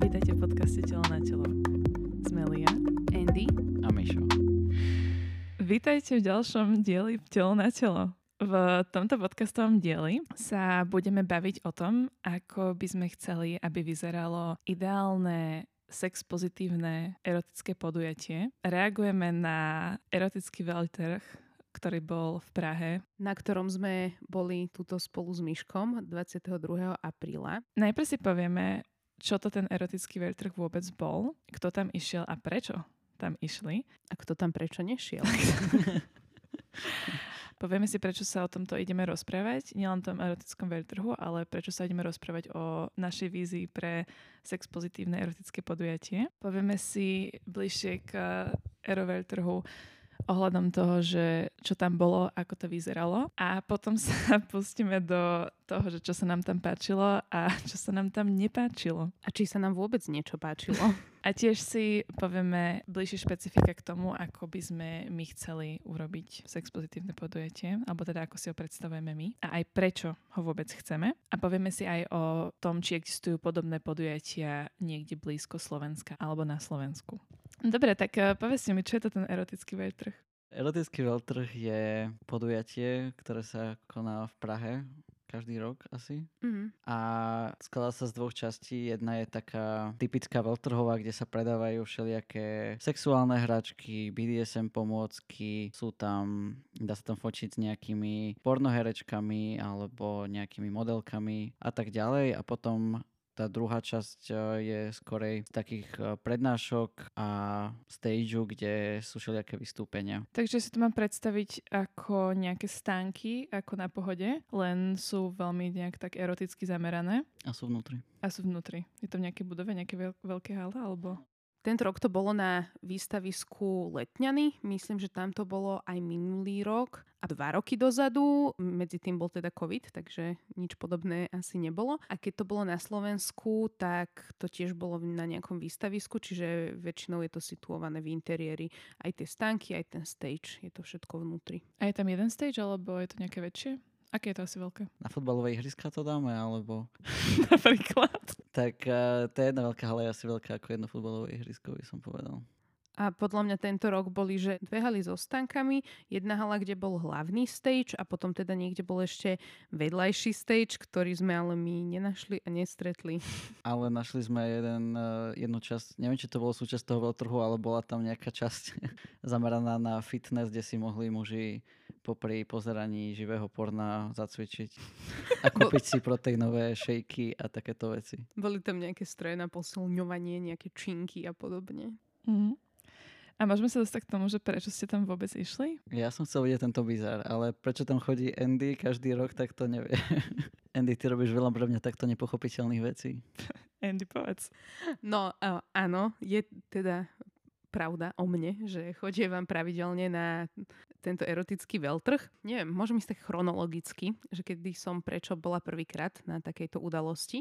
Vítajte v podcaste Telo na telo. Sme Lia. Andy. A Mišo. Vítajte v ďalšom dieli Telo na telo. V tomto podcastovom dieli sa budeme baviť o tom, ako by sme chceli, aby vyzeralo ideálne sex pozitívne erotické podujatie. Reagujeme na erotický veľtrh, ktorý bol v Prahe. Na ktorom sme boli túto spolu s Myškom 22. apríla. Najprv si povieme, čo to ten erotický veľtrh vôbec bol, kto tam išiel a prečo tam išli. A kto tam prečo nešiel. Povieme si, prečo sa o tomto ideme rozprávať, nielen tom erotickom veľtrhu, ale prečo sa ideme rozprávať o našej vízii pre sex pozitívne erotické podujatie. Povieme si bližšie k veľtrhu ohľadom toho, že čo tam bolo, ako to vyzeralo. A potom sa pustíme do toho, že čo sa nám tam páčilo a čo sa nám tam nepáčilo. A či sa nám vôbec niečo páčilo. A tiež si povieme bližšie špecifika k tomu, ako by sme my chceli urobiť sex pozitívne podujatie, alebo teda ako si ho predstavujeme my a aj prečo ho vôbec chceme. A povieme si aj o tom, či existujú podobné podujatia niekde blízko Slovenska alebo na Slovensku. Dobre, tak uh, povedzte mi, čo je to ten erotický veľtrh? Erotický veľtrh je podujatie, ktoré sa koná v Prahe každý rok asi. Mm-hmm. A skladá sa z dvoch častí. Jedna je taká typická veľtrhová, kde sa predávajú všelijaké sexuálne hračky, BDSM pomôcky, sú tam, dá sa tam fočiť s nejakými pornoherečkami alebo nejakými modelkami a tak ďalej. A potom tá druhá časť e, je skorej takých e, prednášok a stageu, kde sú všelijaké vystúpenia. Takže si to mám predstaviť ako nejaké stánky, ako na pohode, len sú veľmi nejak tak eroticky zamerané. A sú vnútri. A sú vnútri. Je to v nejakej budove, nejaké veľké hala, alebo... Tento rok to bolo na výstavisku Letňany. Myslím, že tam to bolo aj minulý rok a dva roky dozadu. Medzi tým bol teda COVID, takže nič podobné asi nebolo. A keď to bolo na Slovensku, tak to tiež bolo na nejakom výstavisku, čiže väčšinou je to situované v interiéri. Aj tie stánky, aj ten stage, je to všetko vnútri. A je tam jeden stage, alebo je to nejaké väčšie? Aké je to asi veľké? Na futbalové ihriska to dáme, alebo... Napríklad. tak uh, to je jedna veľká hala, je asi veľká ako jedno futbalové ihrisko, by som povedal. A podľa mňa tento rok boli, že dve haly so stankami, jedna hala, kde bol hlavný stage a potom teda niekde bol ešte vedľajší stage, ktorý sme ale my nenašli a nestretli. Ale našli sme jeden, uh, jednu časť, neviem, či to bolo súčasť toho veľtrhu, ale bola tam nejaká časť zameraná na fitness, kde si mohli muži popri pozeraní živého porna zacvičiť a kúpiť si proteínové šejky a takéto veci. Boli tam nejaké stroje na posilňovanie, nejaké činky a podobne. Mm-hmm. A môžeme sa dostať k tomu, že prečo ste tam vôbec išli? Ja som chcel vidieť tento bizar, ale prečo tam chodí Andy každý rok, tak to nevie. Andy, ty robíš veľa pre mňa takto nepochopiteľných vecí. Andy, povedz. No, uh, áno, je teda pravda o mne, že chodievam pravidelne na tento erotický veľtrh. Neviem, môžem ísť tak chronologicky, že kedy som prečo bola prvýkrát na takejto udalosti.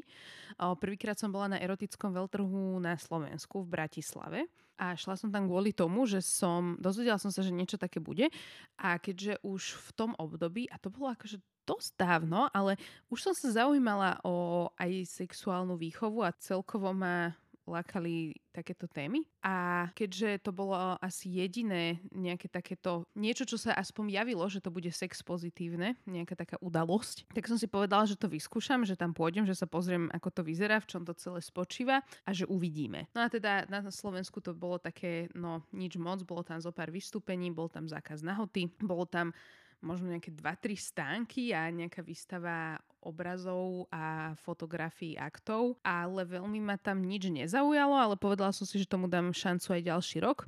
Prvýkrát som bola na erotickom veľtrhu na Slovensku v Bratislave a šla som tam kvôli tomu, že som, dozvedela som sa, že niečo také bude a keďže už v tom období, a to bolo akože dosť dávno, ale už som sa zaujímala o aj sexuálnu výchovu a celkovo ma lákali takéto témy. A keďže to bolo asi jediné nejaké takéto, niečo, čo sa aspoň javilo, že to bude sex pozitívne, nejaká taká udalosť, tak som si povedala, že to vyskúšam, že tam pôjdem, že sa pozriem, ako to vyzerá, v čom to celé spočíva a že uvidíme. No a teda na Slovensku to bolo také, no nič moc, bolo tam zo pár vystúpení, bol tam zákaz nahoty, bolo tam možno nejaké 2-3 stánky a nejaká výstava obrazov a fotografií aktov, ale veľmi ma tam nič nezaujalo, ale povedala som si, že tomu dám šancu aj ďalší rok.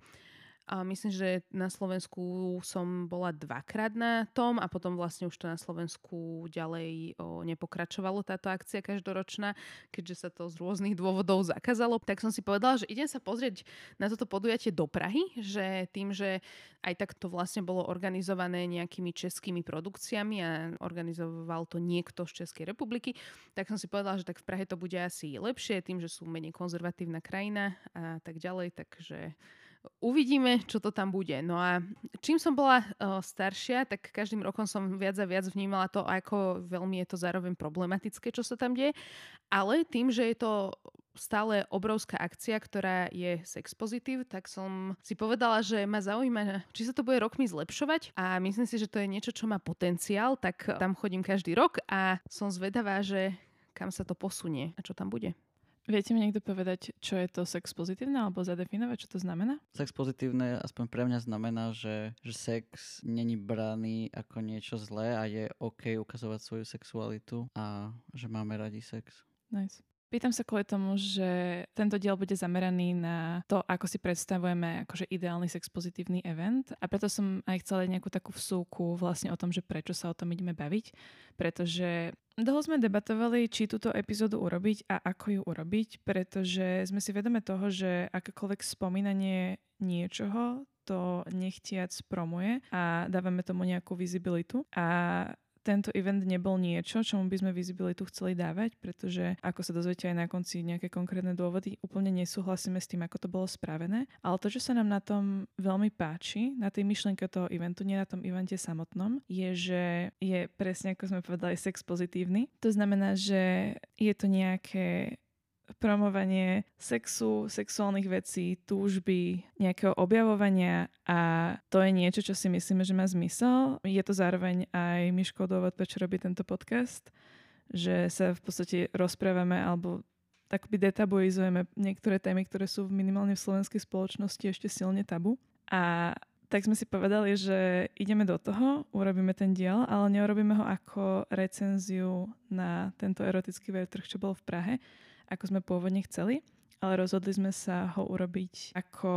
A myslím, že na Slovensku som bola dvakrát na tom a potom vlastne už to na Slovensku ďalej o, nepokračovalo táto akcia každoročná, keďže sa to z rôznych dôvodov zakázalo. Tak som si povedala, že idem sa pozrieť na toto podujatie do Prahy, že tým, že aj tak to vlastne bolo organizované nejakými českými produkciami a organizoval to niekto z Českej republiky, tak som si povedala, že tak v Prahe to bude asi lepšie, tým, že sú menej konzervatívna krajina a tak ďalej, takže uvidíme, čo to tam bude. No a čím som bola uh, staršia, tak každým rokom som viac a viac vnímala to, ako veľmi je to zároveň problematické, čo sa tam deje. Ale tým, že je to stále obrovská akcia, ktorá je sex pozitív, tak som si povedala, že ma zaujíma, či sa to bude rokmi zlepšovať a myslím si, že to je niečo, čo má potenciál, tak tam chodím každý rok a som zvedavá, že kam sa to posunie a čo tam bude. Viete mi niekto povedať, čo je to sex pozitívne alebo zadefinovať, čo to znamená? Sex pozitívne aspoň pre mňa znamená, že, že sex není braný ako niečo zlé a je OK ukazovať svoju sexualitu a že máme radi sex. Nice. Pýtam sa kvôli tomu, že tento diel bude zameraný na to, ako si predstavujeme akože ideálny sex pozitívny event. A preto som aj chcela nejakú takú vsúku vlastne o tom, že prečo sa o tom ideme baviť, pretože dlho sme debatovali, či túto epizódu urobiť a ako ju urobiť, pretože sme si vedome toho, že akékoľvek spomínanie niečoho to nechtiac promuje a dávame tomu nejakú vizibilitu. A tento event nebol niečo, čomu by sme vizibilitu chceli dávať, pretože ako sa dozviete aj na konci nejaké konkrétne dôvody, úplne nesúhlasíme s tým, ako to bolo spravené. Ale to, čo sa nám na tom veľmi páči, na tej myšlienke toho eventu, nie na tom evente samotnom, je, že je presne ako sme povedali sex pozitívny. To znamená, že je to nejaké promovanie sexu, sexuálnych vecí, túžby, nejakého objavovania a to je niečo, čo si myslíme, že má zmysel. Je to zároveň aj Miško dôvod, prečo robí tento podcast, že sa v podstate rozprávame alebo takoby detabuizujeme niektoré témy, ktoré sú minimálne v slovenskej spoločnosti ešte silne tabu. A tak sme si povedali, že ideme do toho, urobíme ten diel, ale neurobíme ho ako recenziu na tento erotický veľtrh, čo bol v Prahe, ako sme pôvodne chceli, ale rozhodli sme sa ho urobiť ako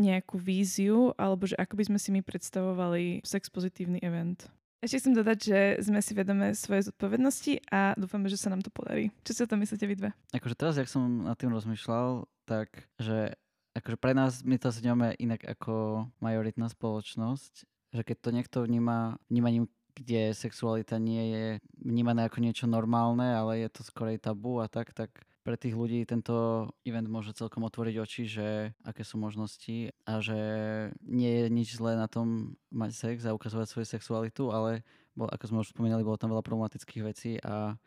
nejakú víziu, alebo že ako by sme si my predstavovali sex pozitívny event. Ešte chcem dodať, že sme si vedomé svoje zodpovednosti a dúfame, že sa nám to podarí. Čo si o tom myslíte vy dve? Akože teraz, jak som nad tým rozmýšľal, tak že akože pre nás my to vnímame inak ako majoritná spoločnosť, že keď to niekto vníma vnímaním kde sexualita nie je vnímané ako niečo normálne, ale je to skorej tabu a tak, tak pre tých ľudí tento event môže celkom otvoriť oči, že aké sú možnosti a že nie je nič zlé na tom mať sex a ukazovať svoju sexualitu, ale bol, ako sme už spomínali, bolo tam veľa problematických vecí a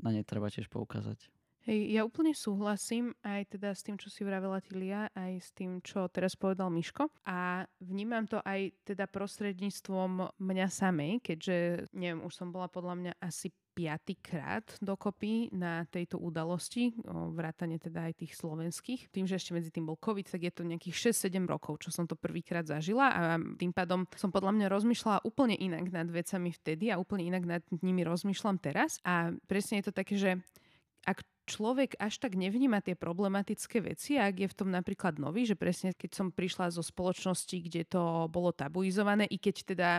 na ne treba tiež poukázať. Hej, ja úplne súhlasím aj teda s tým, čo si vravela Tilia, aj s tým, čo teraz povedal Miško. A vnímam to aj teda prostredníctvom mňa samej, keďže, neviem, už som bola podľa mňa asi piatýkrát dokopy na tejto udalosti, vrátane teda aj tých slovenských. Tým, že ešte medzi tým bol COVID, tak je to nejakých 6-7 rokov, čo som to prvýkrát zažila a tým pádom som podľa mňa rozmýšľala úplne inak nad vecami vtedy a úplne inak nad nimi rozmýšľam teraz. A presne je to také, že ak človek až tak nevníma tie problematické veci, ak je v tom napríklad nový, že presne keď som prišla zo spoločnosti, kde to bolo tabuizované, i keď teda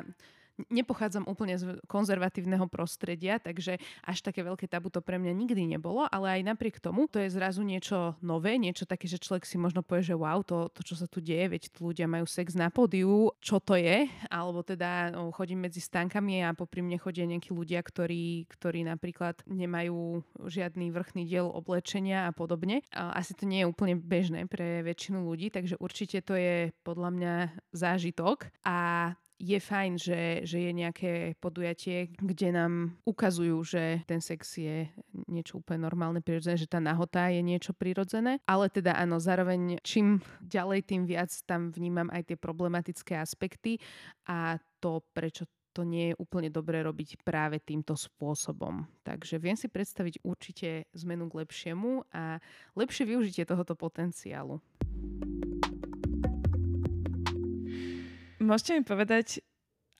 nepochádzam úplne z konzervatívneho prostredia, takže až také veľké tabu to pre mňa nikdy nebolo, ale aj napriek tomu to je zrazu niečo nové, niečo také, že človek si možno povie, že wow, to, to čo sa tu deje, veď tu ľudia majú sex na pódiu, čo to je, alebo teda no, chodím medzi stánkami a popri mne chodia nejakí ľudia, ktorí, ktorí napríklad nemajú žiadny vrchný diel oblečenia a podobne. Asi to nie je úplne bežné pre väčšinu ľudí, takže určite to je podľa mňa zážitok a je fajn, že, že je nejaké podujatie, kde nám ukazujú, že ten sex je niečo úplne normálne, prirodzené, že tá nahota je niečo prirodzené. Ale teda áno, zároveň čím ďalej, tým viac tam vnímam aj tie problematické aspekty a to, prečo to nie je úplne dobré robiť práve týmto spôsobom. Takže viem si predstaviť určite zmenu k lepšiemu a lepšie využitie tohoto potenciálu. Môžete mi povedať,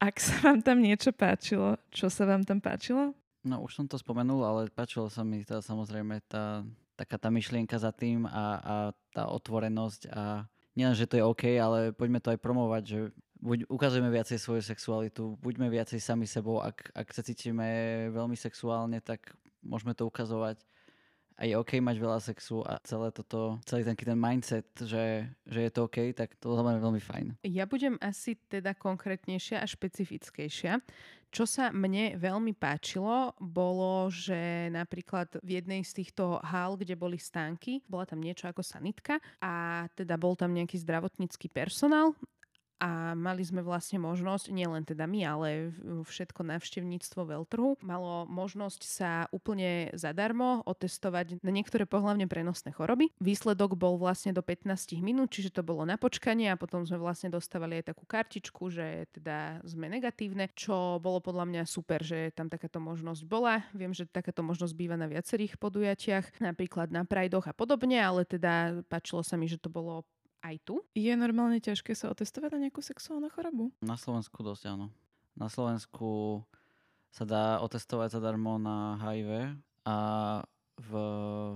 ak sa vám tam niečo páčilo, čo sa vám tam páčilo? No už som to spomenul, ale páčilo sa mi tá, samozrejme tá, taká tá myšlienka za tým a, a tá otvorenosť a nielen, že to je OK, ale poďme to aj promovať, že buď ukazujeme viacej svoju sexualitu, buďme viacej sami sebou, ak, ak sa cítime veľmi sexuálne, tak môžeme to ukazovať a je OK mať veľa sexu a celé toto, celý ten, ten mindset, že, že je to OK, tak to je veľmi fajn. Ja budem asi teda konkrétnejšia a špecifickejšia. Čo sa mne veľmi páčilo, bolo, že napríklad v jednej z týchto hál, kde boli stánky, bola tam niečo ako sanitka a teda bol tam nejaký zdravotnícky personál a mali sme vlastne možnosť, nielen teda my, ale všetko návštevníctvo veľtrhu, malo možnosť sa úplne zadarmo otestovať na niektoré pohľavne prenosné choroby. Výsledok bol vlastne do 15 minút, čiže to bolo na počkanie a potom sme vlastne dostávali aj takú kartičku, že teda sme negatívne, čo bolo podľa mňa super, že tam takáto možnosť bola. Viem, že takáto možnosť býva na viacerých podujatiach, napríklad na prajdoch a podobne, ale teda páčilo sa mi, že to bolo aj tu? Je normálne ťažké sa otestovať na nejakú sexuálnu chorobu? Na Slovensku dosť áno. Na Slovensku sa dá otestovať zadarmo na HIV a v,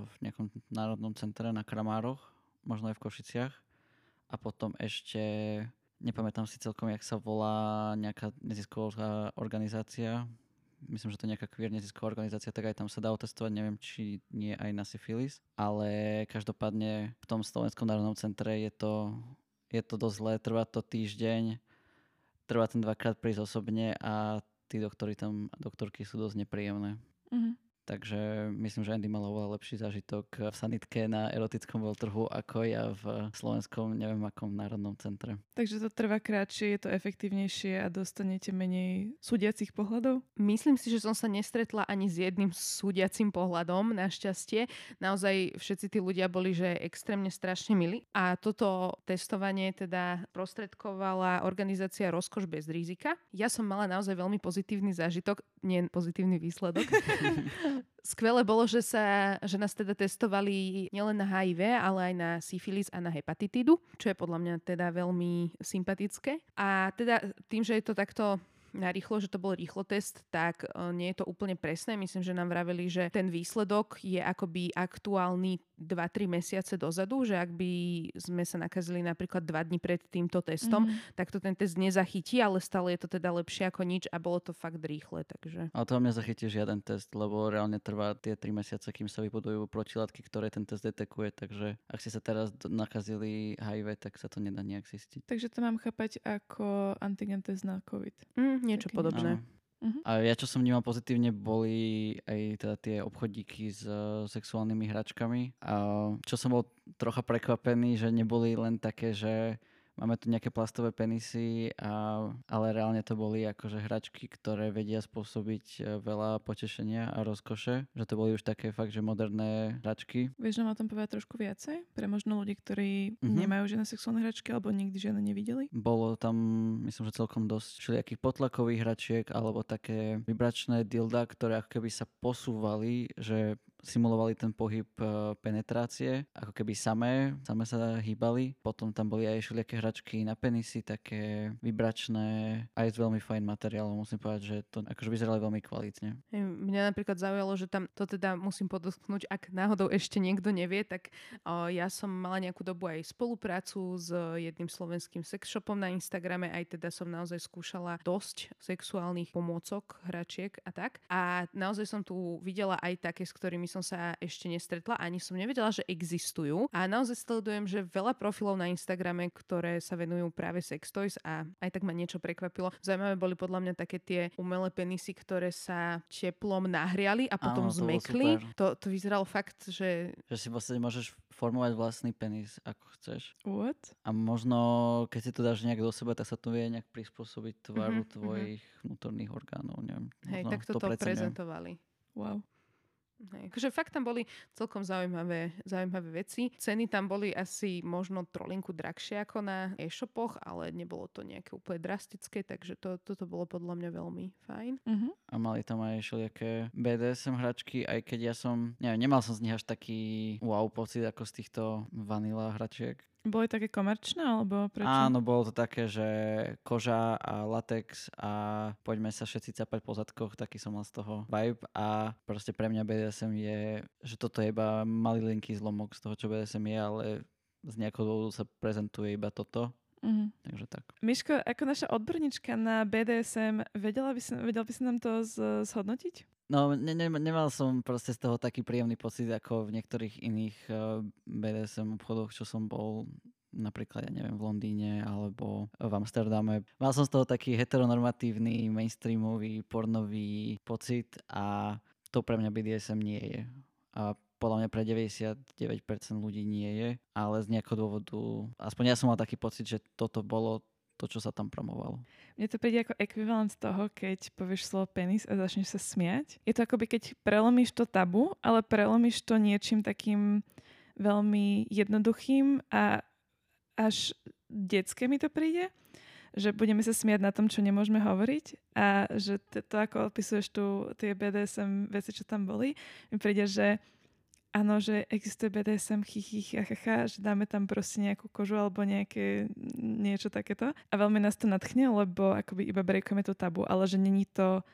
v nejakom národnom centre na Kramároch, možno aj v Košiciach. A potom ešte, nepamätám si celkom, jak sa volá nejaká nezisková organizácia, myslím, že to je nejaká queer nezisková organizácia, tak aj tam sa dá otestovať, neviem, či nie aj na syfilis, ale každopádne v tom Slovenskom národnom centre je to, je to dosť zlé, trvá to týždeň, trvá ten dvakrát prísť osobne a tí doktory tam, doktorky sú dosť nepríjemné. Mm-hmm. Takže myslím, že Andy mala oveľa lepší zážitok v sanitke na erotickom veľtrhu ako ja v slovenskom, neviem akom národnom centre. Takže to trvá krátšie, je to efektívnejšie a dostanete menej súdiacich pohľadov? Myslím si, že som sa nestretla ani s jedným súdiacim pohľadom, našťastie. Naozaj všetci tí ľudia boli, že extrémne strašne milí. A toto testovanie teda prostredkovala organizácia Rozkoš bez rizika. Ja som mala naozaj veľmi pozitívny zážitok, nie pozitívny výsledok. Skvelé bolo, že, sa, že nás teda testovali nielen na HIV, ale aj na syfilis a na hepatitídu, čo je podľa mňa teda veľmi sympatické. A teda tým, že je to takto na rýchlo, že to bol rýchlo test, tak e, nie je to úplne presné. Myslím, že nám vraveli, že ten výsledok je akoby aktuálny 2-3 mesiace dozadu, že ak by sme sa nakazili napríklad 2 dní pred týmto testom, mm-hmm. tak to ten test nezachytí, ale stále je to teda lepšie ako nič a bolo to fakt rýchle. Takže... Ale to vám nezachytí žiaden test, lebo reálne trvá tie 3 mesiace, kým sa vybudujú protilátky, ktoré ten test detekuje, takže ak ste sa teraz nakazili HIV, tak sa to nedá nejak zistiť. Takže to mám chápať ako antigen test na COVID. Mm, niečo okay. podobné. No. Uh-huh. A ja, čo som vnímal pozitívne, boli aj teda tie obchodíky s uh, sexuálnymi hračkami. A čo som bol trocha prekvapený, že neboli len také, že Máme tu nejaké plastové penisy, a, ale reálne to boli akože hračky, ktoré vedia spôsobiť e, veľa potešenia a rozkoše. Že to boli už také fakt, že moderné hračky. Vieš nám o tom povedať trošku viacej? Pre možno ľudí, ktorí mm-hmm. nemajú žiadne sexuálne hračky alebo nikdy žiadne nevideli? Bolo tam, myslím, že celkom dosť všelijakých potlakových hračiek alebo také vibračné dilda, ktoré ako keby sa posúvali, že simulovali ten pohyb e, penetrácie, ako keby samé, samé sa hýbali. Potom tam boli aj všelijaké hračky na penisy, také vibračné, aj s veľmi fajn materiálom. Musím povedať, že to akože vyzerali veľmi kvalitne. Mňa napríklad zaujalo, že tam to teda musím podotknúť, ak náhodou ešte niekto nevie, tak o, ja som mala nejakú dobu aj spoluprácu s jedným slovenským sexshopom na Instagrame, aj teda som naozaj skúšala dosť sexuálnych pomôcok, hračiek a tak. A naozaj som tu videla aj také, s ktorými som sa ešte nestretla, ani som nevedela, že existujú. A naozaj sledujem, že veľa profilov na Instagrame, ktoré sa venujú práve sex toys a aj tak ma niečo prekvapilo. Zaujímavé boli podľa mňa také tie umelé penisy, ktoré sa teplom nahriali a potom Áno, to zmekli. To, to vyzeralo fakt, že... Že si vlastne môžeš formovať vlastný penis, ako chceš. What? A možno, keď si to dáš nejak do seba, tak sa to vie nejak prispôsobiť tvaru mm-hmm, tvojich mm-hmm. vnútorných orgánov. Neviem, Hej, tak to, to prezentovali. Wow. Hej, akože fakt tam boli celkom zaujímavé, zaujímavé veci. Ceny tam boli asi možno trolinku drahšie ako na e-shopoch, ale nebolo to nejaké úplne drastické, takže to, toto bolo podľa mňa veľmi fajn. Uh-huh. A mali tam aj všelijaké BDSM hračky, aj keď ja som, neviem, nemal som z nich až taký wow pocit ako z týchto vanila hračiek. Boli také komerčné, alebo prečo? Áno, bolo to také, že koža a latex a poďme sa všetci capať po zadkoch, taký som mal z toho vibe a proste pre mňa BDSM je, že toto je iba malý linký zlomok z toho, čo BDSM je, ale z nejakého dôvodu sa prezentuje iba toto. Mm-hmm. Takže tak. Miško, ako naša odborníčka na BDSM, vedela by si, vedel by si nám to zhodnotiť? No, ne, ne, nemal som proste z toho taký príjemný pocit ako v niektorých iných uh, eh, BDSM obchodoch, čo som bol napríklad, ja neviem, v Londýne alebo v Amsterdame. Mal som z toho taký heteronormatívny, mainstreamový, pornový pocit a to pre mňa BDSM nie je. A podľa mňa pre 99% ľudí nie je, ale z nejakého dôvodu, aspoň ja som mal taký pocit, že toto bolo to, čo sa tam promovalo. Mne to príde ako ekvivalent toho, keď povieš slovo penis a začneš sa smiať. Je to akoby keď prelomíš to tabu, ale prelomíš to niečím takým veľmi jednoduchým a až detské mi to príde, že budeme sa smiať na tom, čo nemôžeme hovoriť a že to, ako opisuješ tu tie BDSM veci, čo tam boli, mi príde, že áno, že existuje BDSM, chichy, chachacha, že dáme tam proste nejakú kožu alebo nejaké niečo takéto. A veľmi nás to nadchne, lebo akoby iba breakujeme to tabu, ale že není to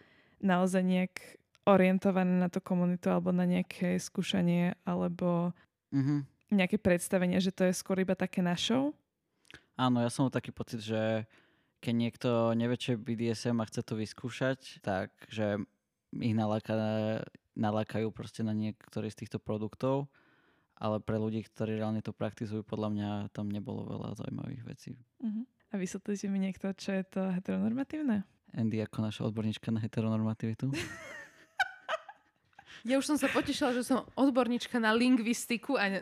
naozaj nejak orientované na tú komunitu alebo na nejaké skúšanie alebo mm-hmm. nejaké predstavenie, že to je skôr iba také na show. Áno, ja som taký pocit, že keď niekto nevie, čo BDSM a chce to vyskúšať, tak že ich naláka nalákajú proste na niektoré z týchto produktov, ale pre ľudí, ktorí reálne to praktizujú, podľa mňa tam nebolo veľa zaujímavých vecí. Uh-huh. A vysvetlíte mi niekto, čo je to heteronormatívne? Andy ako naša odborníčka na heteronormativitu. ja už som sa potešila, že som odborníčka na lingvistiku a...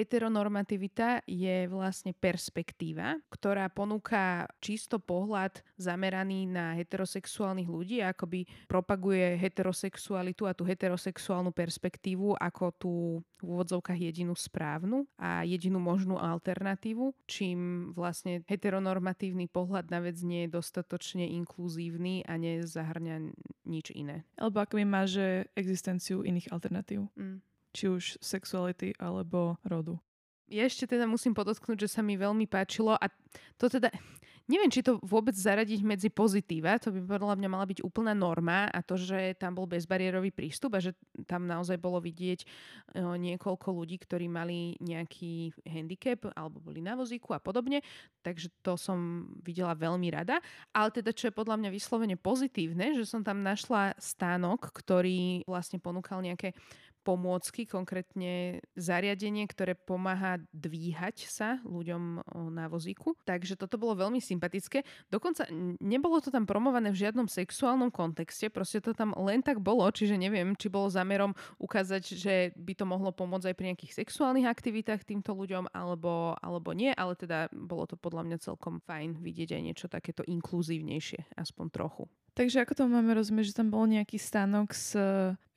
Heteronormativita je vlastne perspektíva, ktorá ponúka čisto pohľad zameraný na heterosexuálnych ľudí akoby propaguje heterosexualitu a tú heterosexuálnu perspektívu ako tú v úvodzovkách jedinú správnu a jedinú možnú alternatívu, čím vlastne heteronormatívny pohľad na vec nie je dostatočne inkluzívny a nezahrňa nič iné. Alebo akoby má, že existenciu iných alternatív. Mm či už sexuality alebo rodu. Ja ešte teda musím podotknúť, že sa mi veľmi páčilo a to teda, neviem, či to vôbec zaradiť medzi pozitíva, to by podľa mňa mala byť úplná norma a to, že tam bol bezbariérový prístup a že tam naozaj bolo vidieť o, niekoľko ľudí, ktorí mali nejaký handicap alebo boli na vozíku a podobne, takže to som videla veľmi rada. Ale teda, čo je podľa mňa vyslovene pozitívne, že som tam našla stánok, ktorý vlastne ponúkal nejaké pomôcky, konkrétne zariadenie, ktoré pomáha dvíhať sa ľuďom na vozíku. Takže toto bolo veľmi sympatické. Dokonca nebolo to tam promované v žiadnom sexuálnom kontexte, proste to tam len tak bolo, čiže neviem, či bolo zámerom ukázať, že by to mohlo pomôcť aj pri nejakých sexuálnych aktivitách týmto ľuďom, alebo, alebo nie, ale teda bolo to podľa mňa celkom fajn vidieť aj niečo takéto inkluzívnejšie, aspoň trochu. Takže ako to máme rozumieť, že tam bol nejaký stánok s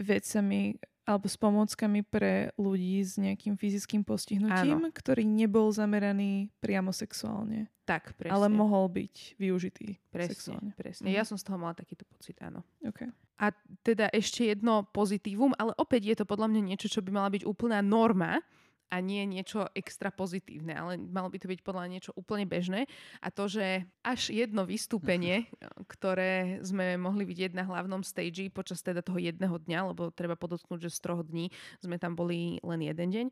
vecami, alebo s pomockami pre ľudí s nejakým fyzickým postihnutím, Áno. ktorý nebol zameraný priamo sexuálne. Tak, presne. Ale mohol byť využitý presne, sexuálne. Presne, mhm. ja som z toho mala takýto pocit, áno. Okay. A teda ešte jedno pozitívum, ale opäť je to podľa mňa niečo, čo by mala byť úplná norma, a nie niečo extra pozitívne, ale malo by to byť podľa niečo úplne bežné. A to, že až jedno vystúpenie, ktoré sme mohli vidieť na hlavnom stage počas teda toho jedného dňa, lebo treba podotknúť, že z troch dní sme tam boli len jeden deň,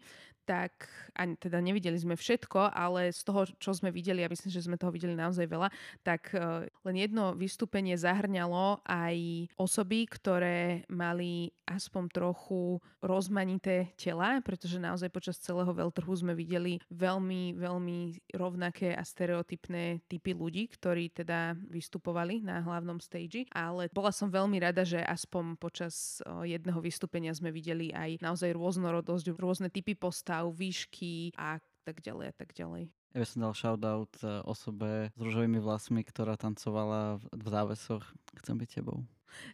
tak a teda nevideli sme všetko, ale z toho, čo sme videli, a myslím, že sme toho videli naozaj veľa, tak e, len jedno vystúpenie zahrňalo aj osoby, ktoré mali aspoň trochu rozmanité tela, pretože naozaj počas celého veľtrhu sme videli veľmi, veľmi rovnaké a stereotypné typy ľudí, ktorí teda vystupovali na hlavnom stage. Ale bola som veľmi rada, že aspoň počas jedného vystúpenia sme videli aj naozaj rôznorodosť, rôzne typy postav, výšky a tak ďalej a tak ďalej. Ja by som dal shoutout e, osobe s ružovými vlasmi, ktorá tancovala v závesoch Chcem byť tebou.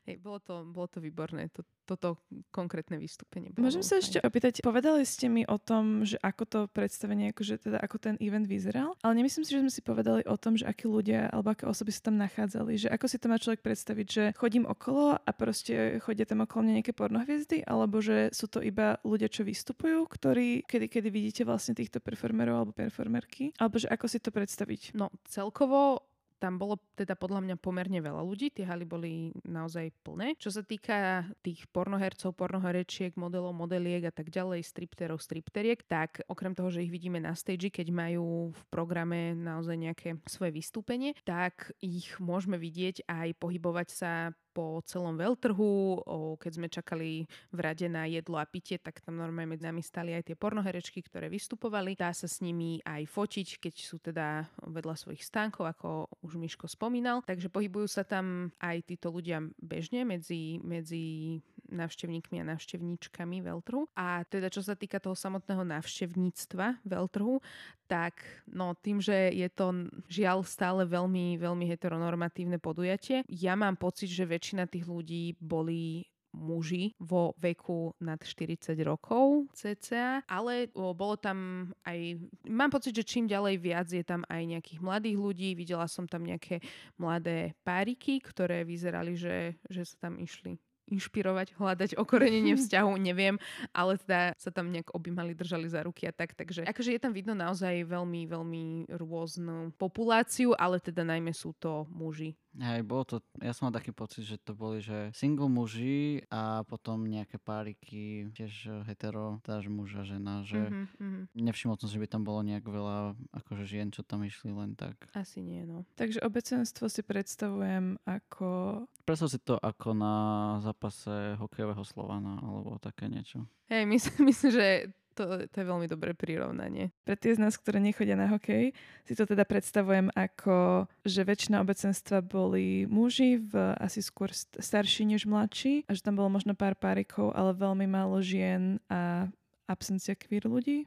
Hej, bolo to, bolo to výborné, to, toto konkrétne vystúpenie. Bolo Môžem sa ešte opýtať, povedali ste mi o tom, že ako to predstavenie, akože teda ako ten event vyzeral, ale nemyslím si, že sme si povedali o tom, že akí ľudia alebo aké osoby sa tam nachádzali, že ako si to má človek predstaviť, že chodím okolo a proste chodia tam okolo mňa nejaké pornohviezdy, alebo že sú to iba ľudia, čo vystupujú, ktorí, kedy, kedy vidíte vlastne týchto performerov alebo performerky, alebo že ako si to predstaviť? No celkovo tam bolo teda podľa mňa pomerne veľa ľudí, tie haly boli naozaj plné. Čo sa týka tých pornohercov, pornoherečiek, modelov, modeliek a tak ďalej, stripterov, stripteriek, tak okrem toho, že ich vidíme na stage, keď majú v programe naozaj nejaké svoje vystúpenie, tak ich môžeme vidieť aj pohybovať sa po celom veľtrhu, keď sme čakali v rade na jedlo a pitie, tak tam normálne medzi nami stali aj tie pornoherečky, ktoré vystupovali. Dá sa s nimi aj fotiť, keď sú teda vedľa svojich stánkov, ako už Miško spomínal. Takže pohybujú sa tam aj títo ľudia bežne medzi, medzi návštevníkmi a návštevníčkami veľtrhu. A teda čo sa týka toho samotného návštevníctva veľtrhu, tak no tým, že je to žiaľ stále veľmi, veľmi heteronormatívne podujatie, ja mám pocit, že väčšina tých ľudí boli muži vo veku nad 40 rokov cca, ale o, bolo tam aj, mám pocit, že čím ďalej viac je tam aj nejakých mladých ľudí, videla som tam nejaké mladé páriky, ktoré vyzerali, že, že sa tam išli inšpirovať, hľadať okorenenie vzťahu, neviem, ale teda sa tam nejak objímali, držali za ruky a tak, takže akože je tam vidno naozaj veľmi, veľmi rôznu populáciu, ale teda najmä sú to muži. Hej, bolo to, ja som mal taký pocit, že to boli, že single muži a potom nejaké páriky, tiež hetero, táž muž a žena, že mm-hmm, nevšimol som, že by tam bolo nejak veľa akože žien, čo tam išli len tak. Asi nie, no. Takže obecenstvo si predstavujem ako... Predstav si to ako na zápase hokejového Slovana alebo také niečo. Hej, myslím, myslím, že to, to je veľmi dobré prirovnanie. Pre tie z nás, ktoré nechodia na hokej, si to teda predstavujem ako, že väčšina obecenstva boli muži, v asi skôr starší než mladší, a že tam bolo možno pár párikov, ale veľmi málo žien a absencia queer ľudí.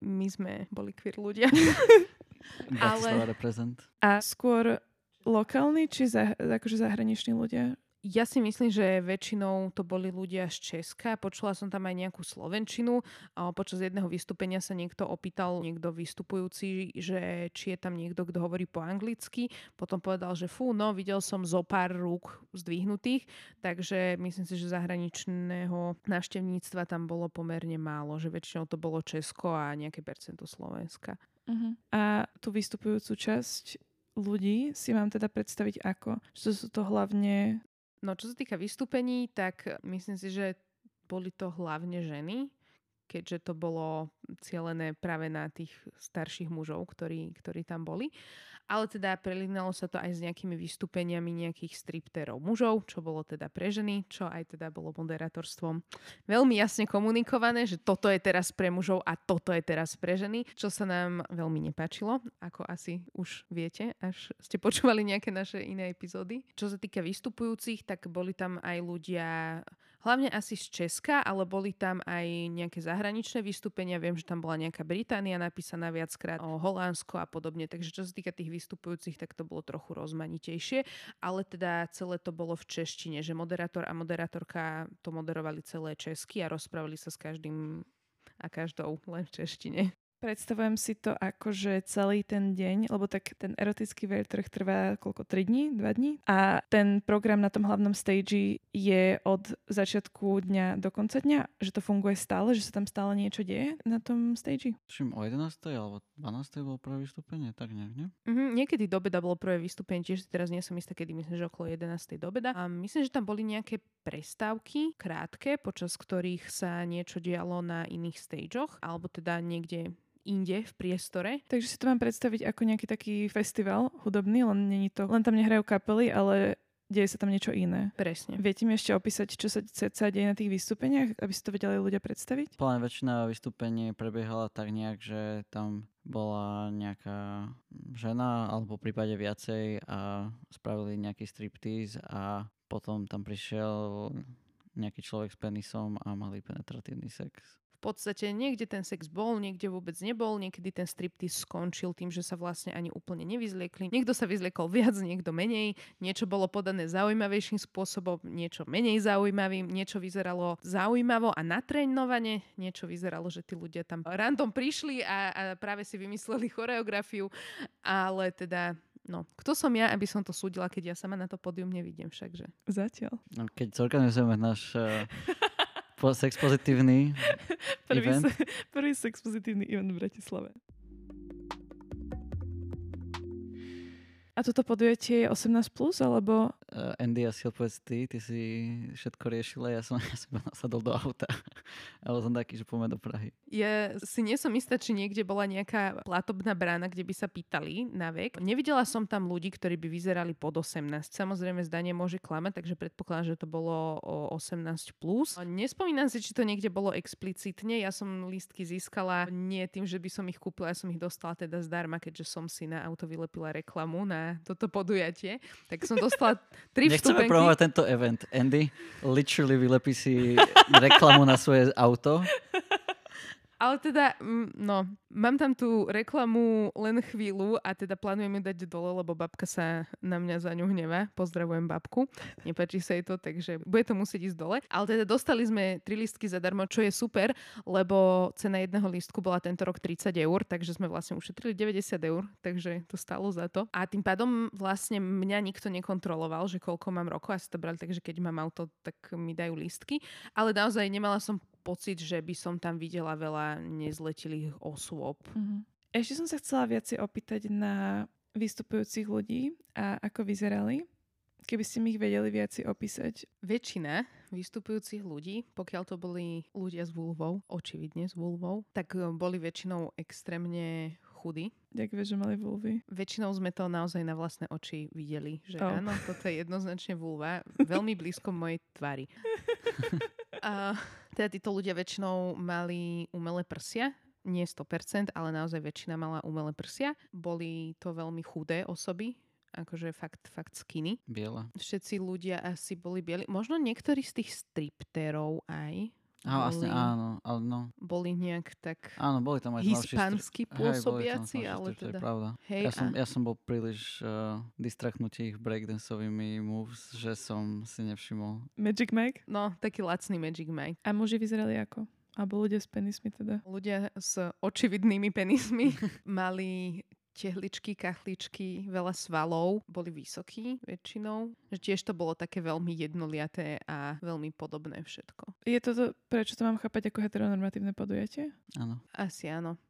My sme boli queer ľudia. ale... A skôr lokálni či za, akože zahraniční ľudia? Ja si myslím, že väčšinou to boli ľudia z Česka. Počula som tam aj nejakú slovenčinu. Počas jedného vystúpenia sa niekto opýtal, niekto vystupujúci, že či je tam niekto, kto hovorí po anglicky. Potom povedal, že fú, no videl som zo pár rúk zdvihnutých, takže myslím si, že zahraničného návštevníctva tam bolo pomerne málo, že väčšinou to bolo Česko a nejaké percento Slovenska. Uh-huh. A tú vystupujúcu časť ľudí si mám teda predstaviť ako? Že sú to hlavne No čo sa týka vystúpení, tak myslím si, že boli to hlavne ženy, keďže to bolo cielené práve na tých starších mužov, ktorí, ktorí tam boli ale teda prelinalo sa to aj s nejakými vystúpeniami nejakých stripterov mužov, čo bolo teda pre ženy, čo aj teda bolo moderátorstvom veľmi jasne komunikované, že toto je teraz pre mužov a toto je teraz pre ženy, čo sa nám veľmi nepáčilo, ako asi už viete, až ste počúvali nejaké naše iné epizódy. Čo sa týka vystupujúcich, tak boli tam aj ľudia hlavne asi z Česka, ale boli tam aj nejaké zahraničné vystúpenia. Viem, že tam bola nejaká Británia napísaná viackrát, o Holandsko a podobne. Takže čo sa týka tých vystupujúcich, tak to bolo trochu rozmanitejšie. Ale teda celé to bolo v češtine, že moderátor a moderátorka to moderovali celé česky a rozprávali sa s každým a každou len v češtine. Predstavujem si to ako, že celý ten deň, lebo tak ten erotický veľtrh trvá koľko, 3 dní, 2 dní a ten program na tom hlavnom stage je od začiatku dňa do konca dňa, že to funguje stále, že sa tam stále niečo deje na tom stage. Všim o 11. alebo 12. bolo prvé vystúpenie, tak nejak, nie? Mm-hmm, niekedy do beda bolo prvé vystúpenie, tiež teraz nie som istá, kedy myslím, že okolo 11. do beda. A myslím, že tam boli nejaké prestávky krátke, počas ktorých sa niečo dialo na iných stageoch, alebo teda niekde inde v priestore. Takže si to mám predstaviť ako nejaký taký festival hudobný, len, není to, len tam nehrajú kapely, ale deje sa tam niečo iné. Presne. Viete mi ešte opísať, čo sa, sa deje na tých vystúpeniach, aby si to vedeli ľudia predstaviť? Plán väčšina vystúpení prebiehala tak nejak, že tam bola nejaká žena, alebo v prípade viacej a spravili nejaký striptease a potom tam prišiel nejaký človek s penisom a mali penetratívny sex podstate niekde ten sex bol, niekde vôbec nebol, niekedy ten striptease skončil tým, že sa vlastne ani úplne nevyzliekli. Niekto sa vyzliekol viac, niekto menej, niečo bolo podané zaujímavejším spôsobom, niečo menej zaujímavým, niečo vyzeralo zaujímavo a natrénovane, niečo vyzeralo, že tí ľudia tam random prišli a, a práve si vymysleli choreografiu, ale teda No, kto som ja, aby som to súdila, keď ja sama na to pódium nevidím všakže. Zatiaľ. No, keď zorganizujeme náš uh, po sex pozitívny prvý, event. Se, prvý sex pozitívny event v Bratislave. A toto podujatie je 18+, plus, alebo uh, Andy, asi odpovedz ty, ty si všetko riešila, ja som, ja som nasadol do auta. Ale som taký, že poďme do Prahy. Ja si nie som istá, či niekde bola nejaká platobná brána, kde by sa pýtali na vek. Nevidela som tam ľudí, ktorí by vyzerali pod 18. Samozrejme, zdanie môže klamať, takže predpokladám, že to bolo o 18+. Plus. Nespomínam si, či to niekde bolo explicitne. Ja som lístky získala nie tým, že by som ich kúpila, ja som ich dostala teda zdarma, keďže som si na auto vylepila reklamu na toto podujatie. Tak som dostala tri Nechceme promovať tento event. Andy literally vylepí si reklamu na svoje auto ale teda, no, mám tam tú reklamu len chvíľu a teda plánujem ju dať dole, lebo babka sa na mňa za ňu hneva. Pozdravujem babku. Nepáči sa jej to, takže bude to musieť ísť dole. Ale teda dostali sme tri listky zadarmo, čo je super, lebo cena jedného lístku bola tento rok 30 eur, takže sme vlastne ušetrili 90 eur, takže to stalo za to. A tým pádom vlastne mňa nikto nekontroloval, že koľko mám rokov. Asi to brali, takže keď mám auto, tak mi dajú lístky. Ale naozaj nemala som pocit, že by som tam videla veľa nezletilých osôb. Mm-hmm. Ešte som sa chcela viacej opýtať na vystupujúcich ľudí a ako vyzerali. Keby ste mi ich vedeli viac opísať. Väčšina vystupujúcich ľudí, pokiaľ to boli ľudia s vulvou, očividne s vulvou, tak e, boli väčšinou extrémne chudí. Ďakujem, že mali vulvy. Väčšinou sme to naozaj na vlastné oči videli, že oh. áno, toto je jednoznačne vulva, veľmi blízko mojej tvary. a teda títo ľudia väčšinou mali umelé prsia, nie 100%, ale naozaj väčšina mala umelé prsia. Boli to veľmi chudé osoby, akože fakt, fakt skinny. Biela. Všetci ľudia asi boli bieli. Možno niektorí z tých stripterov aj. Á, vlastne áno, ale no. Boli nejak tak áno, boli tam aj hispansky pôsobiaci, hej, ale teda... To je pravda. Hej, ja, som, a... ja som bol príliš uh, distraktnutý ich breakdanceovými moves, že som si nevšimol. Magic Mike? No, taký lacný Magic Mike. A muži vyzerali ako? Alebo ľudia s penismi teda? Ľudia s očividnými penismi mali tehličky, kachličky, veľa svalov, boli vysokí väčšinou. Že tiež to bolo také veľmi jednoliaté a veľmi podobné všetko. Je to, prečo to mám chápať ako heteronormatívne podujatie? Áno. Asi áno.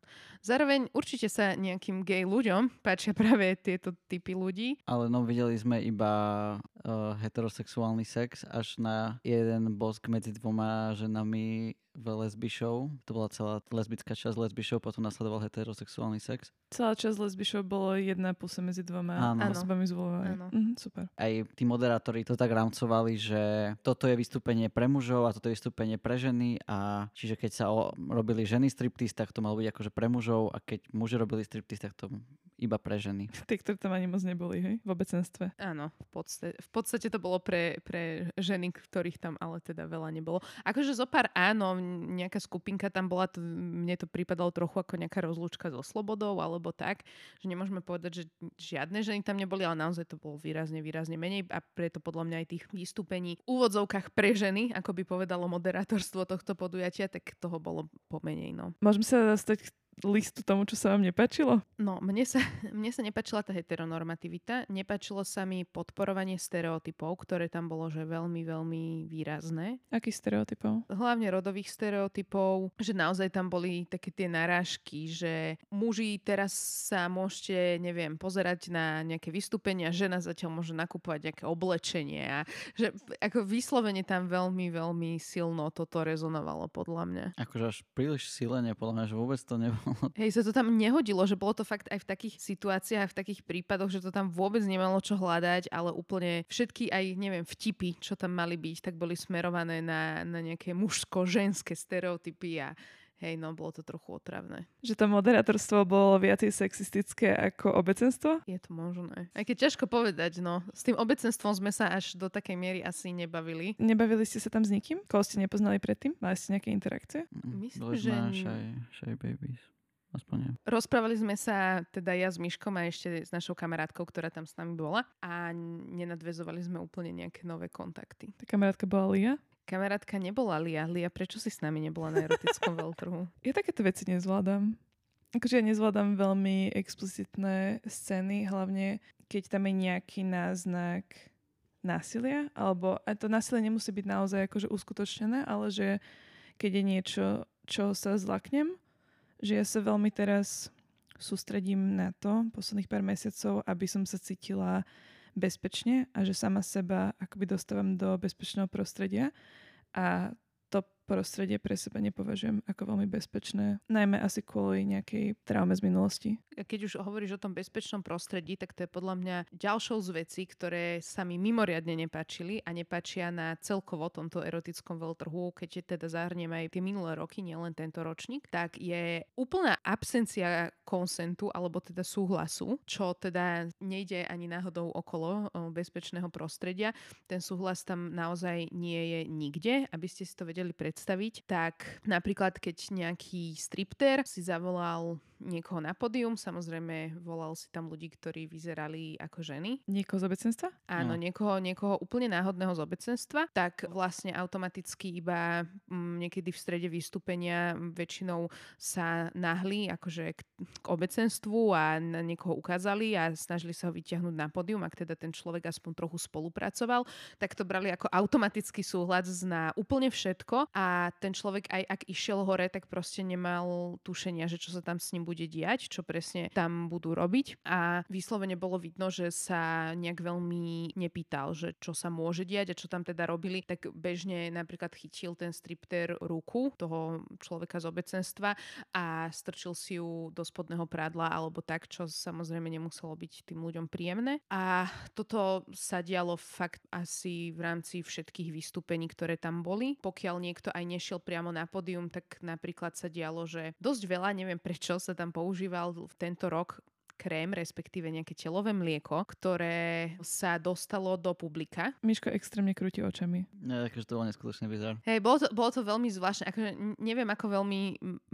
Zároveň určite sa nejakým gay ľuďom páčia práve tieto typy ľudí. Ale no videli sme iba uh, heterosexuálny sex až na jeden bosk medzi dvoma ženami v lesby show. To bola celá lesbická časť lesby show, potom nasledoval heterosexuálny sex. Celá časť lesby show bolo jedna pusa medzi dvoma Áno. osobami z Mhm, super. Aj tí moderátori to tak rámcovali, že toto je vystúpenie pre mužov a toto je vystúpenie pre ženy a čiže keď sa o, robili ženy striptease, tak to malo byť akože pre mužov a keď muži robili striptease, tak to iba pre ženy. Tí, ktorí tam ani moc neboli, hej? V obecenstve. Áno, v podstate, v podstate to bolo pre, pre ženy, ktorých tam ale teda veľa nebolo. Akože zo pár áno, nejaká skupinka tam bola, to, mne to pripadalo trochu ako nejaká rozlúčka so slobodou alebo tak, že nemôžeme povedať, že žiadne ženy tam neboli, ale naozaj to bolo výrazne, výrazne menej a preto podľa mňa aj tých vystúpení v úvodzovkách pre ženy, ako by povedalo moderátorstvo tohto podujatia, tak toho bolo pomenej. No. Môžeme sa dostať k listu tomu, čo sa vám nepačilo? No, mne sa, mne sa nepačila tá heteronormativita. Nepačilo sa mi podporovanie stereotypov, ktoré tam bolo, že veľmi, veľmi výrazné. Akých stereotypov? Hlavne rodových stereotypov, že naozaj tam boli také tie narážky, že muži teraz sa môžete, neviem, pozerať na nejaké vystúpenia, žena zatiaľ môže nakupovať nejaké oblečenie a že ako vyslovene tam veľmi, veľmi silno toto rezonovalo podľa mňa. Akože až príliš silene, podľa mňa, že vôbec to nebolo Hej, sa to tam nehodilo, že bolo to fakt aj v takých situáciách, v takých prípadoch, že to tam vôbec nemalo čo hľadať, ale úplne všetky aj, neviem, vtipy, čo tam mali byť, tak boli smerované na, na nejaké mužsko-ženské stereotypy a Hej, no bolo to trochu otravné. Že to moderátorstvo bolo viacej sexistické ako obecenstvo? Je to možné. Aj keď ťažko povedať, no. S tým obecenstvom sme sa až do takej miery asi nebavili. Nebavili ste sa tam s nikým? Koho ste nepoznali predtým? Mali ste nejaké interakcie? Mm, Myslím, že... Shy, shy babies. Aspoň nie. Rozprávali sme sa, teda ja s Myškom a ešte s našou kamarátkou, ktorá tam s nami bola a nenadvezovali sme úplne nejaké nové kontakty. Tá kamarátka bola Lia? Kamarátka nebola Lia. Lia, prečo si s nami nebola na erotickom veľtrhu? Ja takéto veci nezvládam. Akože ja nezvládam veľmi explicitné scény, hlavne keď tam je nejaký náznak násilia, alebo a to násilie nemusí byť naozaj akože uskutočnené, ale že keď je niečo, čo sa zlaknem, že ja sa veľmi teraz sústredím na to posledných pár mesiacov, aby som sa cítila bezpečne a že sama seba akoby dostávam do bezpečného prostredia. A to prostredie pre seba nepovažujem ako veľmi bezpečné, najmä asi kvôli nejakej traume z minulosti. Keď už hovoríš o tom bezpečnom prostredí, tak to je podľa mňa ďalšou z vecí, ktoré sa mi mimoriadne nepáčili a nepáčia na celkovo tomto erotickom veľtrhu, keď teda zahrnieme aj tie minulé roky, nielen tento ročník, tak je úplná absencia konsentu alebo teda súhlasu, čo teda nejde ani náhodou okolo bezpečného prostredia. Ten súhlas tam naozaj nie je nikde, aby ste si to vedeli predstaviť. Tak napríklad, keď nejaký stripter si zavolal niekoho na pódium, samozrejme volal si tam ľudí, ktorí vyzerali ako ženy. Niekoho z obecenstva? Áno, no. niekoho, niekoho úplne náhodného z obecenstva, tak vlastne automaticky iba mm, niekedy v strede vystúpenia väčšinou sa nahli akože k, k obecenstvu a na niekoho ukázali a snažili sa ho vyťahnuť na pódium, ak teda ten človek aspoň trochu spolupracoval, tak to brali ako automatický súhlas na úplne všetko a ten človek aj ak išiel hore, tak proste nemal tušenia, že čo sa tam s ním bude bude diať, čo presne tam budú robiť. A vyslovene bolo vidno, že sa nejak veľmi nepýtal, že čo sa môže diať a čo tam teda robili. Tak bežne napríklad chytil ten stripter ruku toho človeka z obecenstva a strčil si ju do spodného prádla alebo tak, čo samozrejme nemuselo byť tým ľuďom príjemné. A toto sa dialo fakt asi v rámci všetkých vystúpení, ktoré tam boli. Pokiaľ niekto aj nešiel priamo na pódium, tak napríklad sa dialo, že dosť veľa, neviem prečo, sa tam používal v tento rok krém, respektíve nejaké telové mlieko, ktoré sa dostalo do publika. Miško extrémne krúti očami. Ja, akože to bolo neskutočne bizar. Hej, bolo to, bolo to veľmi zvláštne. Akože neviem, ako veľmi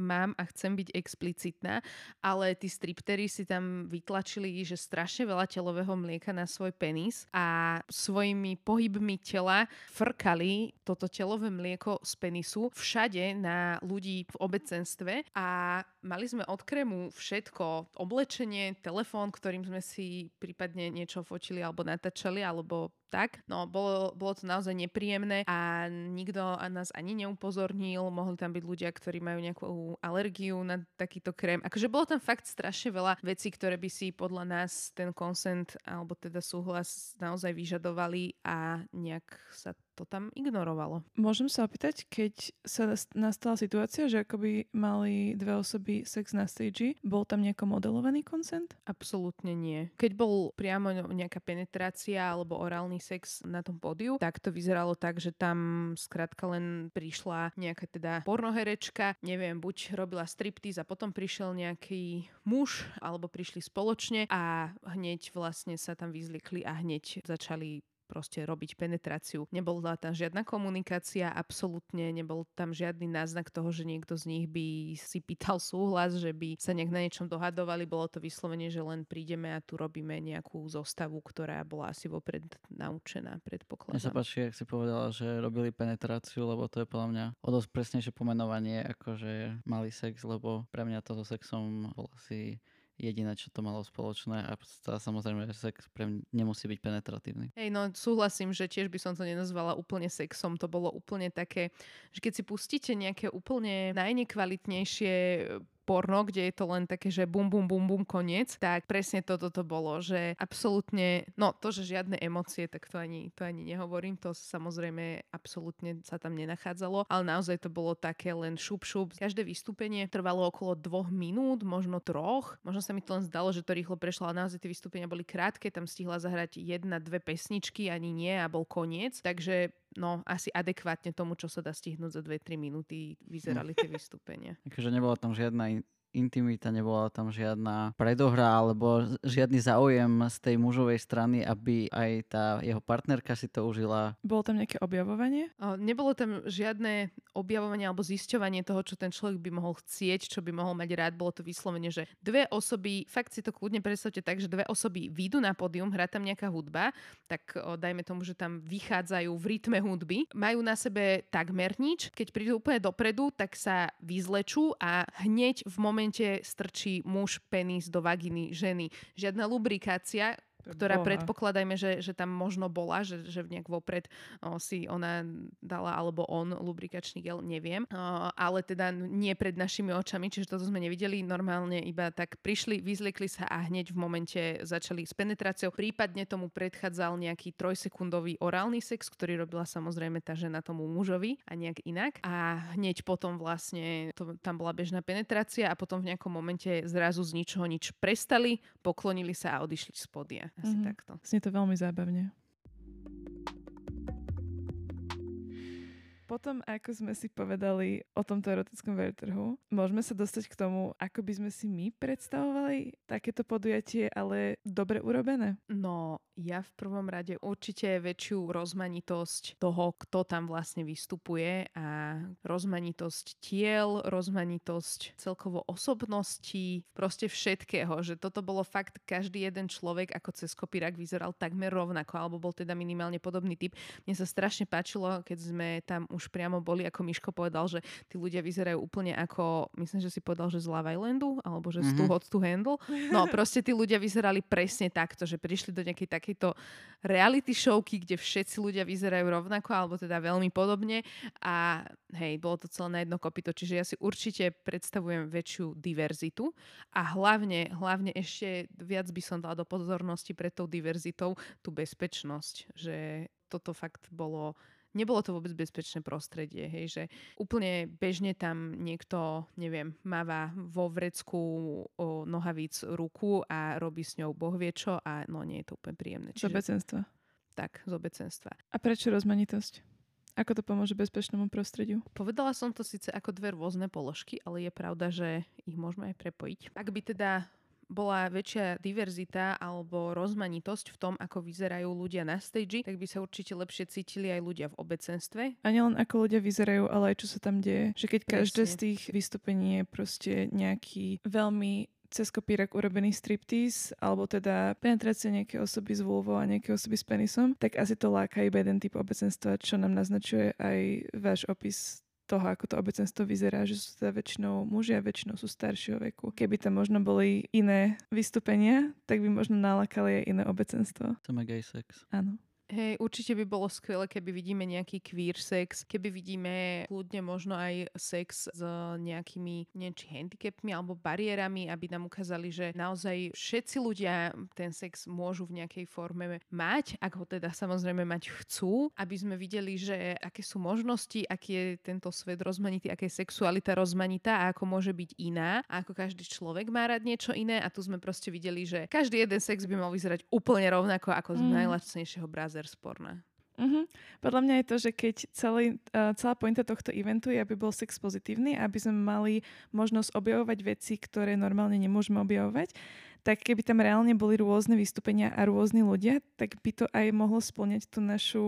mám a chcem byť explicitná, ale tí striptery si tam vytlačili, že strašne veľa telového mlieka na svoj penis a svojimi pohybmi tela frkali toto telové mlieko z penisu všade na ľudí v obecenstve a mali sme od krému všetko, oblečenie, telefón, ktorým sme si prípadne niečo fotili alebo natáčali, alebo tak. No, bolo, bolo to naozaj nepríjemné a nikto nás ani neupozornil. Mohli tam byť ľudia, ktorí majú nejakú alergiu na takýto krém. Akože bolo tam fakt strašne veľa vecí, ktoré by si podľa nás ten konsent alebo teda súhlas naozaj vyžadovali a nejak sa to tam ignorovalo. Môžem sa opýtať, keď sa nastala situácia, že akoby mali dve osoby sex na stage, bol tam nejako modelovaný konsent? Absolútne nie. Keď bol priamo nejaká penetrácia alebo orálny sex na tom pódiu, tak to vyzeralo tak, že tam skrátka len prišla nejaká teda pornoherečka, neviem, buď robila striptease a potom prišiel nejaký muž, alebo prišli spoločne a hneď vlastne sa tam vyzlikli a hneď začali proste robiť penetráciu. Nebola tam žiadna komunikácia, absolútne nebol tam žiadny náznak toho, že niekto z nich by si pýtal súhlas, že by sa nejak na niečom dohadovali. Bolo to vyslovene, že len prídeme a tu robíme nejakú zostavu, ktorá bola asi vopred naučená, predpokladám. Mne sa páči, ak si povedala, že robili penetráciu, lebo to je podľa mňa o dosť presnejšie pomenovanie, ako že mali sex, lebo pre mňa toto sexom bol asi jediné, čo to malo spoločné a samozrejme, sex pre mňa nemusí byť penetratívny. Hej, no súhlasím, že tiež by som to nenazvala úplne sexom, to bolo úplne také, že keď si pustíte nejaké úplne najnekvalitnejšie porno, kde je to len také, že bum, bum, bum, bum, koniec, tak presne toto to bolo, že absolútne, no to, že žiadne emócie, tak to ani, to ani nehovorím, to samozrejme absolútne sa tam nenachádzalo, ale naozaj to bolo také len šup, šup. Každé vystúpenie trvalo okolo dvoch minút, možno troch, možno sa mi to len zdalo, že to rýchlo prešlo, ale naozaj tie vystúpenia boli krátke, tam stihla zahrať jedna, dve pesničky, ani nie a bol koniec, takže no asi adekvátne tomu, čo sa dá stihnúť za 2-3 minúty, vyzerali tie vystúpenia. Takže nebola tam žiadna intimita, nebola tam žiadna predohra alebo žiadny záujem z tej mužovej strany, aby aj tá jeho partnerka si to užila. Bolo tam nejaké objavovanie? O, nebolo tam žiadne objavovanie alebo zisťovanie toho, čo ten človek by mohol chcieť, čo by mohol mať rád. Bolo to vyslovene, že dve osoby, fakt si to kľudne predstavte tak, že dve osoby výjdu na pódium, hrá tam nejaká hudba, tak o, dajme tomu, že tam vychádzajú v rytme hudby, majú na sebe takmer nič, keď prídu úplne dopredu, tak sa vyzlečú a hneď v momente strčí muž penis do vaginy ženy. Žiadna lubrikácia, ktorá Boha. predpokladajme, že, že tam možno bola, že, že nejak vopred o, si ona dala, alebo on lubrikačný gel, neviem. O, ale teda nie pred našimi očami, čiže toto sme nevideli. Normálne iba tak prišli, vyzliekli sa a hneď v momente začali s penetráciou. Prípadne tomu predchádzal nejaký trojsekundový orálny sex, ktorý robila samozrejme tá žena tomu mužovi a nejak inak. A hneď potom vlastne to, tam bola bežná penetrácia a potom v nejakom momente zrazu z ničoho nič prestali, poklonili sa a odišli z podia. Asi mm-hmm. takto. Znie to veľmi zábavne. Potom, ako sme si povedali o tomto erotickom veľtrhu, môžeme sa dostať k tomu, ako by sme si my predstavovali takéto podujatie, ale dobre urobené? No, ja v prvom rade určite väčšiu rozmanitosť toho, kto tam vlastne vystupuje a rozmanitosť tiel, rozmanitosť celkovo osobností, proste všetkého, že toto bolo fakt každý jeden človek ako cez kopírak vyzeral takmer rovnako, alebo bol teda minimálne podobný typ. Mne sa strašne páčilo, keď sme tam už priamo boli, ako Miško povedal, že tí ľudia vyzerajú úplne ako, myslím, že si povedal, že z Love Islandu, alebo že z mm-hmm. Too Hot to Handle. No proste tí ľudia vyzerali presne takto, že prišli do nejakej takejto reality showky, kde všetci ľudia vyzerajú rovnako, alebo teda veľmi podobne a hej, bolo to celé na jedno kopito, čiže ja si určite predstavujem väčšiu diverzitu a hlavne, hlavne ešte viac by som dala do pozornosti pred tou diverzitou tú bezpečnosť, že toto fakt bolo nebolo to vôbec bezpečné prostredie, hej, že úplne bežne tam niekto, neviem, máva vo vrecku o nohavíc ruku a robí s ňou boh vie čo a no nie je to úplne príjemné. Čiže, z obecenstva. Tak, z obecenstva. A prečo rozmanitosť? Ako to pomôže bezpečnému prostrediu? Povedala som to síce ako dve rôzne položky, ale je pravda, že ich môžeme aj prepojiť. Ak by teda bola väčšia diverzita alebo rozmanitosť v tom, ako vyzerajú ľudia na stage, tak by sa určite lepšie cítili aj ľudia v obecenstve. A nielen ako ľudia vyzerajú, ale aj čo sa tam deje. Že keď Presne. každé z tých vystúpení je proste nejaký veľmi cez kopírak urobený striptease, alebo teda penetrácia nejakej osoby s vulvou a nejakej osoby s penisom, tak asi to láka iba jeden typ obecenstva, čo nám naznačuje aj váš opis toho, ako to obecenstvo vyzerá, že sú teda väčšinou muži a väčšinou sú staršieho veku. Keby tam možno boli iné vystúpenia, tak by možno nalakali aj iné obecenstvo. Chceme gay sex. Áno. Hej, určite by bolo skvelé, keby vidíme nejaký queer sex, keby vidíme kľudne možno aj sex s nejakými, neviem, či handicapmi alebo bariérami, aby nám ukázali, že naozaj všetci ľudia ten sex môžu v nejakej forme mať, ak ho teda samozrejme mať chcú, aby sme videli, že aké sú možnosti, aký je tento svet rozmanitý, aká je sexualita rozmanitá a ako môže byť iná a ako každý človek má rád niečo iné a tu sme proste videli, že každý jeden sex by mal vyzerať úplne rovnako ako z mm. najlacnejšieho bráza sporné. Uh-huh. Podľa mňa je to, že keď celý, uh, celá pointa tohto eventu je, aby bol sex pozitívny, aby sme mali možnosť objavovať veci, ktoré normálne nemôžeme objavovať, tak keby tam reálne boli rôzne vystúpenia a rôzni ľudia, tak by to aj mohlo splňať tú našu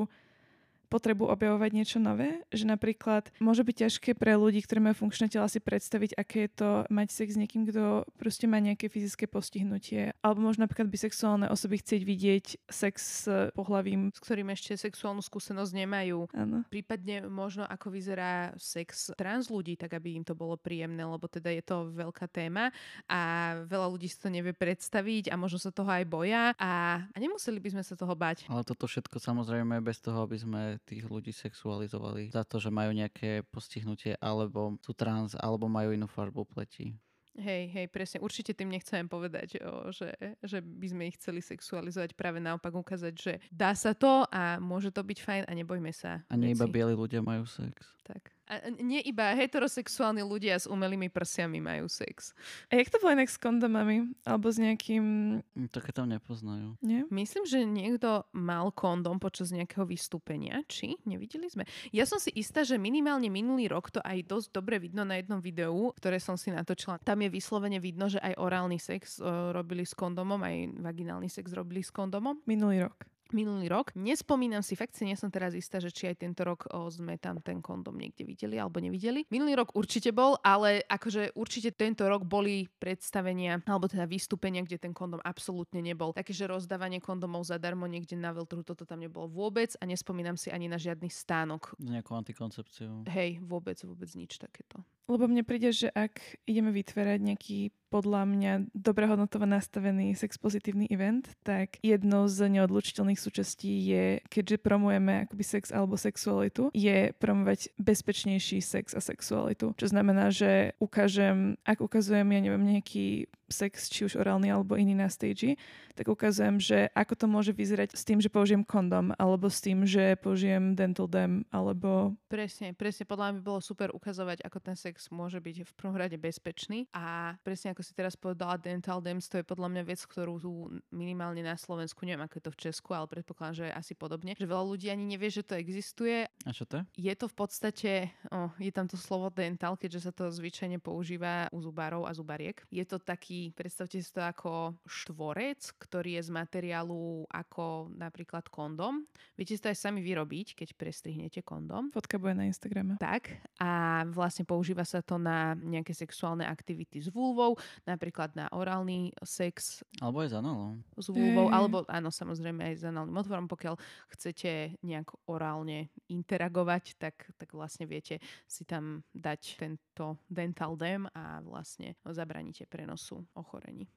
potrebu objavovať niečo nové, že napríklad môže byť ťažké pre ľudí, ktorí majú funkčné tela si predstaviť, aké je to mať sex s niekým, kto proste má nejaké fyzické postihnutie. Alebo možno napríklad bisexuálne osoby chcieť vidieť sex s pohlavím. S ktorým ešte sexuálnu skúsenosť nemajú. Áno. Prípadne možno ako vyzerá sex trans ľudí, tak aby im to bolo príjemné, lebo teda je to veľká téma a veľa ľudí si to nevie predstaviť a možno sa toho aj boja a, a nemuseli by sme sa toho bať. Ale toto všetko samozrejme bez toho, aby sme tých ľudí sexualizovali za to, že majú nejaké postihnutie alebo sú trans alebo majú inú farbu pleti. Hej, hej, presne. Určite tým nechcem povedať, o, že, že by sme ich chceli sexualizovať. Práve naopak ukázať, že dá sa to a môže to byť fajn a nebojme sa. A nie iba bieli ľudia majú sex. Tak. A nie iba heterosexuálni ľudia s umelými prsiami majú sex. A jak to bolo inak s kondomami? Alebo s nejakým... Mm, také tam nepoznajú. Nie? Myslím, že niekto mal kondom počas nejakého vystúpenia. Či? Nevideli sme? Ja som si istá, že minimálne minulý rok to aj dosť dobre vidno na jednom videu, ktoré som si natočila. Tam je vyslovene vidno, že aj orálny sex uh, robili s kondomom, aj vaginálny sex robili s kondomom. Minulý rok minulý rok. Nespomínam si, fakt si nie som teraz istá, že či aj tento rok o, sme tam ten kondom niekde videli alebo nevideli. Minulý rok určite bol, ale akože určite tento rok boli predstavenia alebo teda vystúpenia, kde ten kondom absolútne nebol. Také, že rozdávanie kondomov zadarmo niekde na veľtrhu, toto tam nebolo vôbec a nespomínam si ani na žiadny stánok. Nejakú antikoncepciu. Hej, vôbec, vôbec nič takéto. Lebo mne príde, že ak ideme vytvárať nejaký podľa mňa dobre hodnotovo nastavený sex pozitívny event, tak jednou z neodlučiteľných súčastí je, keďže promujeme akoby sex alebo sexualitu, je promovať bezpečnejší sex a sexualitu. Čo znamená, že ukážem, ak ukazujem, ja neviem, nejaký sex, či už orálny alebo iný na stage, tak ukazujem, že ako to môže vyzerať s tým, že použijem kondom, alebo s tým, že použijem dental dam, alebo... Presne, presne. Podľa mňa by bolo super ukazovať, ako ten sex môže byť v prvom rade bezpečný a presne ako si teraz povedala, dental dams, to je podľa mňa vec, ktorú tu minimálne na Slovensku, neviem ako je to v Česku, ale predpokladám, že je asi podobne, že veľa ľudí ani nevie, že to existuje. A čo to je? Je to v podstate, oh, je tam to slovo dental, keďže sa to zvyčajne používa u zubárov a zubariek. Je to taký predstavte si to ako štvorec, ktorý je z materiálu ako napríklad kondom. Viete si to aj sami vyrobiť, keď prestrihnete kondom. Fotka bude na Instagrame. Tak. A vlastne používa sa to na nejaké sexuálne aktivity s vulvou, napríklad na orálny sex. Alebo aj s análom. S vulvou, hey. alebo áno, samozrejme aj s análnym otvorom. Pokiaľ chcete nejak orálne interagovať, tak, tak vlastne viete si tam dať tento dental dam a vlastne zabraníte prenosu ochorení.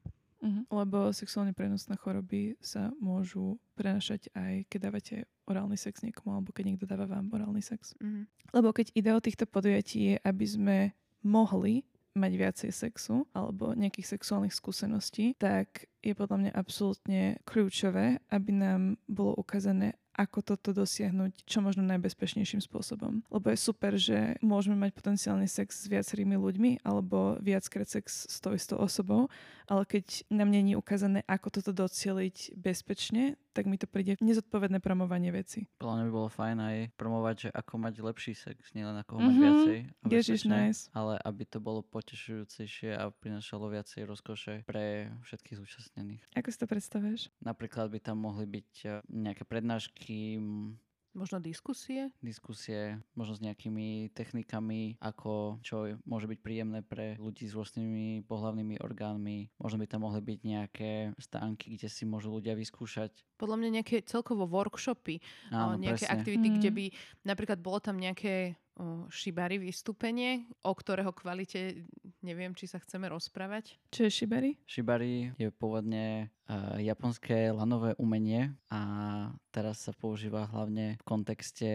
Uh-huh. Lebo sexuálne prenosné choroby sa môžu prenašať aj keď dávate orálny sex niekomu, alebo keď niekto dáva vám orálny sex. Uh-huh. Lebo keď ide o týchto podujatí je, aby sme mohli mať viacej sexu alebo nejakých sexuálnych skúseností, tak je podľa mňa absolútne kľúčové, aby nám bolo ukázané, ako toto dosiahnuť čo možno najbezpečnejším spôsobom. Lebo je super, že môžeme mať potenciálny sex s viacerými ľuďmi alebo viackrát sex s tou istou osobou, ale keď nám není ukázané, ako toto docieliť bezpečne, tak mi to príde nezodpovedné promovanie veci. Podľa mňa by bolo fajn aj promovať, že ako mať lepší sex, nielen ako ho mať mm-hmm. viacej. Ježiš, nice. Ale aby to bolo potešujúcejšie a prinašalo viacej rozkoše pre všetkých zúčastnených. Ako si to predstavuješ? Napríklad by tam mohli byť eh, nejaké prednášky, Možno diskusie? Diskusie, možno s nejakými technikami, ako čo môže byť príjemné pre ľudí s rôznymi pohľavnými orgánmi. Možno by tam mohli byť nejaké stánky, kde si môžu ľudia vyskúšať. Podľa mňa nejaké celkovo workshopy, Áno, nejaké presne. aktivity, mm. kde by napríklad bolo tam nejaké o Shibari vystúpenie, o ktorého kvalite neviem, či sa chceme rozprávať. Čo je Shibari? Shibari je pôvodne japonské lanové umenie a teraz sa používa hlavne v kontexte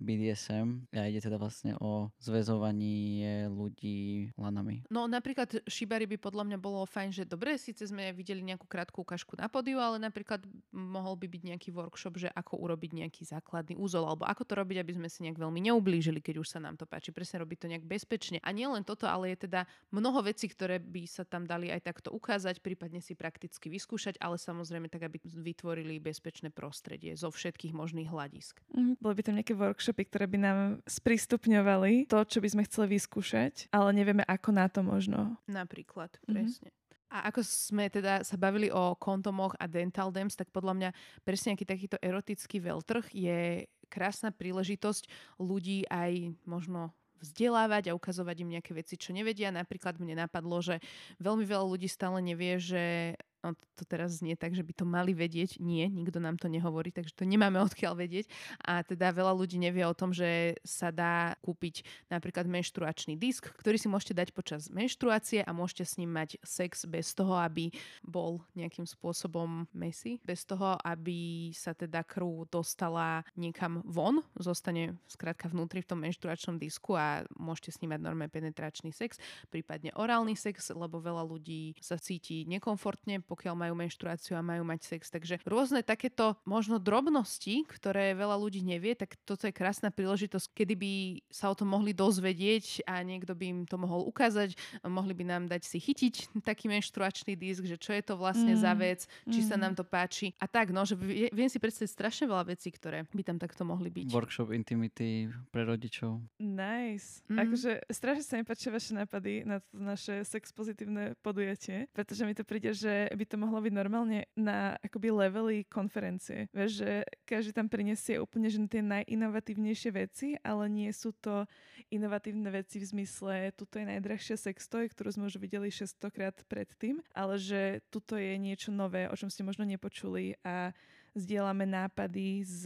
BDSM a ide teda vlastne o zväzovanie ľudí lanami. No napríklad Shibari by podľa mňa bolo fajn, že dobre, síce sme videli nejakú krátku ukážku na podiu, ale napríklad mohol by byť nejaký workshop, že ako urobiť nejaký základný úzol alebo ako to robiť, aby sme si nejak veľmi neublížili, keď už sa nám to páči. Presne robiť to nejak bezpečne. A nie len toto, ale je teda mnoho vecí, ktoré by sa tam dali aj takto ukázať, prípadne si prakticky vyskúšať, ale samozrejme tak, aby vytvorili bezpečné prostredie zo všetkých možných hľadisk. Mm, boli by tam nejaké workshopy, ktoré by nám sprístupňovali to, čo by sme chceli vyskúšať, ale nevieme ako na to možno. Napríklad, mhm. presne. Mm-hmm. A ako sme teda sa bavili o kontomoch a dental dams, tak podľa mňa presne nejaký takýto erotický veľtrh je krásna príležitosť ľudí aj možno vzdelávať a ukazovať im nejaké veci, čo nevedia. Napríklad mne napadlo, že veľmi veľa ľudí stále nevie, že no to teraz znie tak, že by to mali vedieť. Nie, nikto nám to nehovorí, takže to nemáme odkiaľ vedieť. A teda veľa ľudí nevie o tom, že sa dá kúpiť napríklad menštruačný disk, ktorý si môžete dať počas menštruácie a môžete s ním mať sex bez toho, aby bol nejakým spôsobom messy, bez toho, aby sa teda krv dostala niekam von, zostane skrátka vnútri v tom menštruačnom disku a môžete s ním mať normálne penetračný sex, prípadne orálny sex, lebo veľa ľudí sa cíti nekomfortne, pokiaľ majú menštruáciu a majú mať sex. Takže rôzne takéto možno drobnosti, ktoré veľa ľudí nevie, tak toto je krásna príležitosť, kedy by sa o tom mohli dozvedieť a niekto by im to mohol ukázať. Mohli by nám dať si chytiť taký menštruačný disk, že čo je to vlastne mm. za vec, či mm. sa nám to páči. A tak, no, že viem si predstaviť strašne veľa vecí, ktoré by tam takto mohli byť. Workshop intimity pre rodičov. Nice. Mm. Akože strašne sa mi páčia vaše nápady na to naše sex pozitívne podujatie, pretože mi to príde, že by by to mohlo byť normálne na akoby levely konferencie. Vieš, že každý tam prinesie úplne že tie najinovatívnejšie veci, ale nie sú to inovatívne veci v zmysle, tuto je najdrahšia sextoj, ktorú sme už videli 600 krát predtým, ale že tuto je niečo nové, o čom ste možno nepočuli a zdieľame nápady z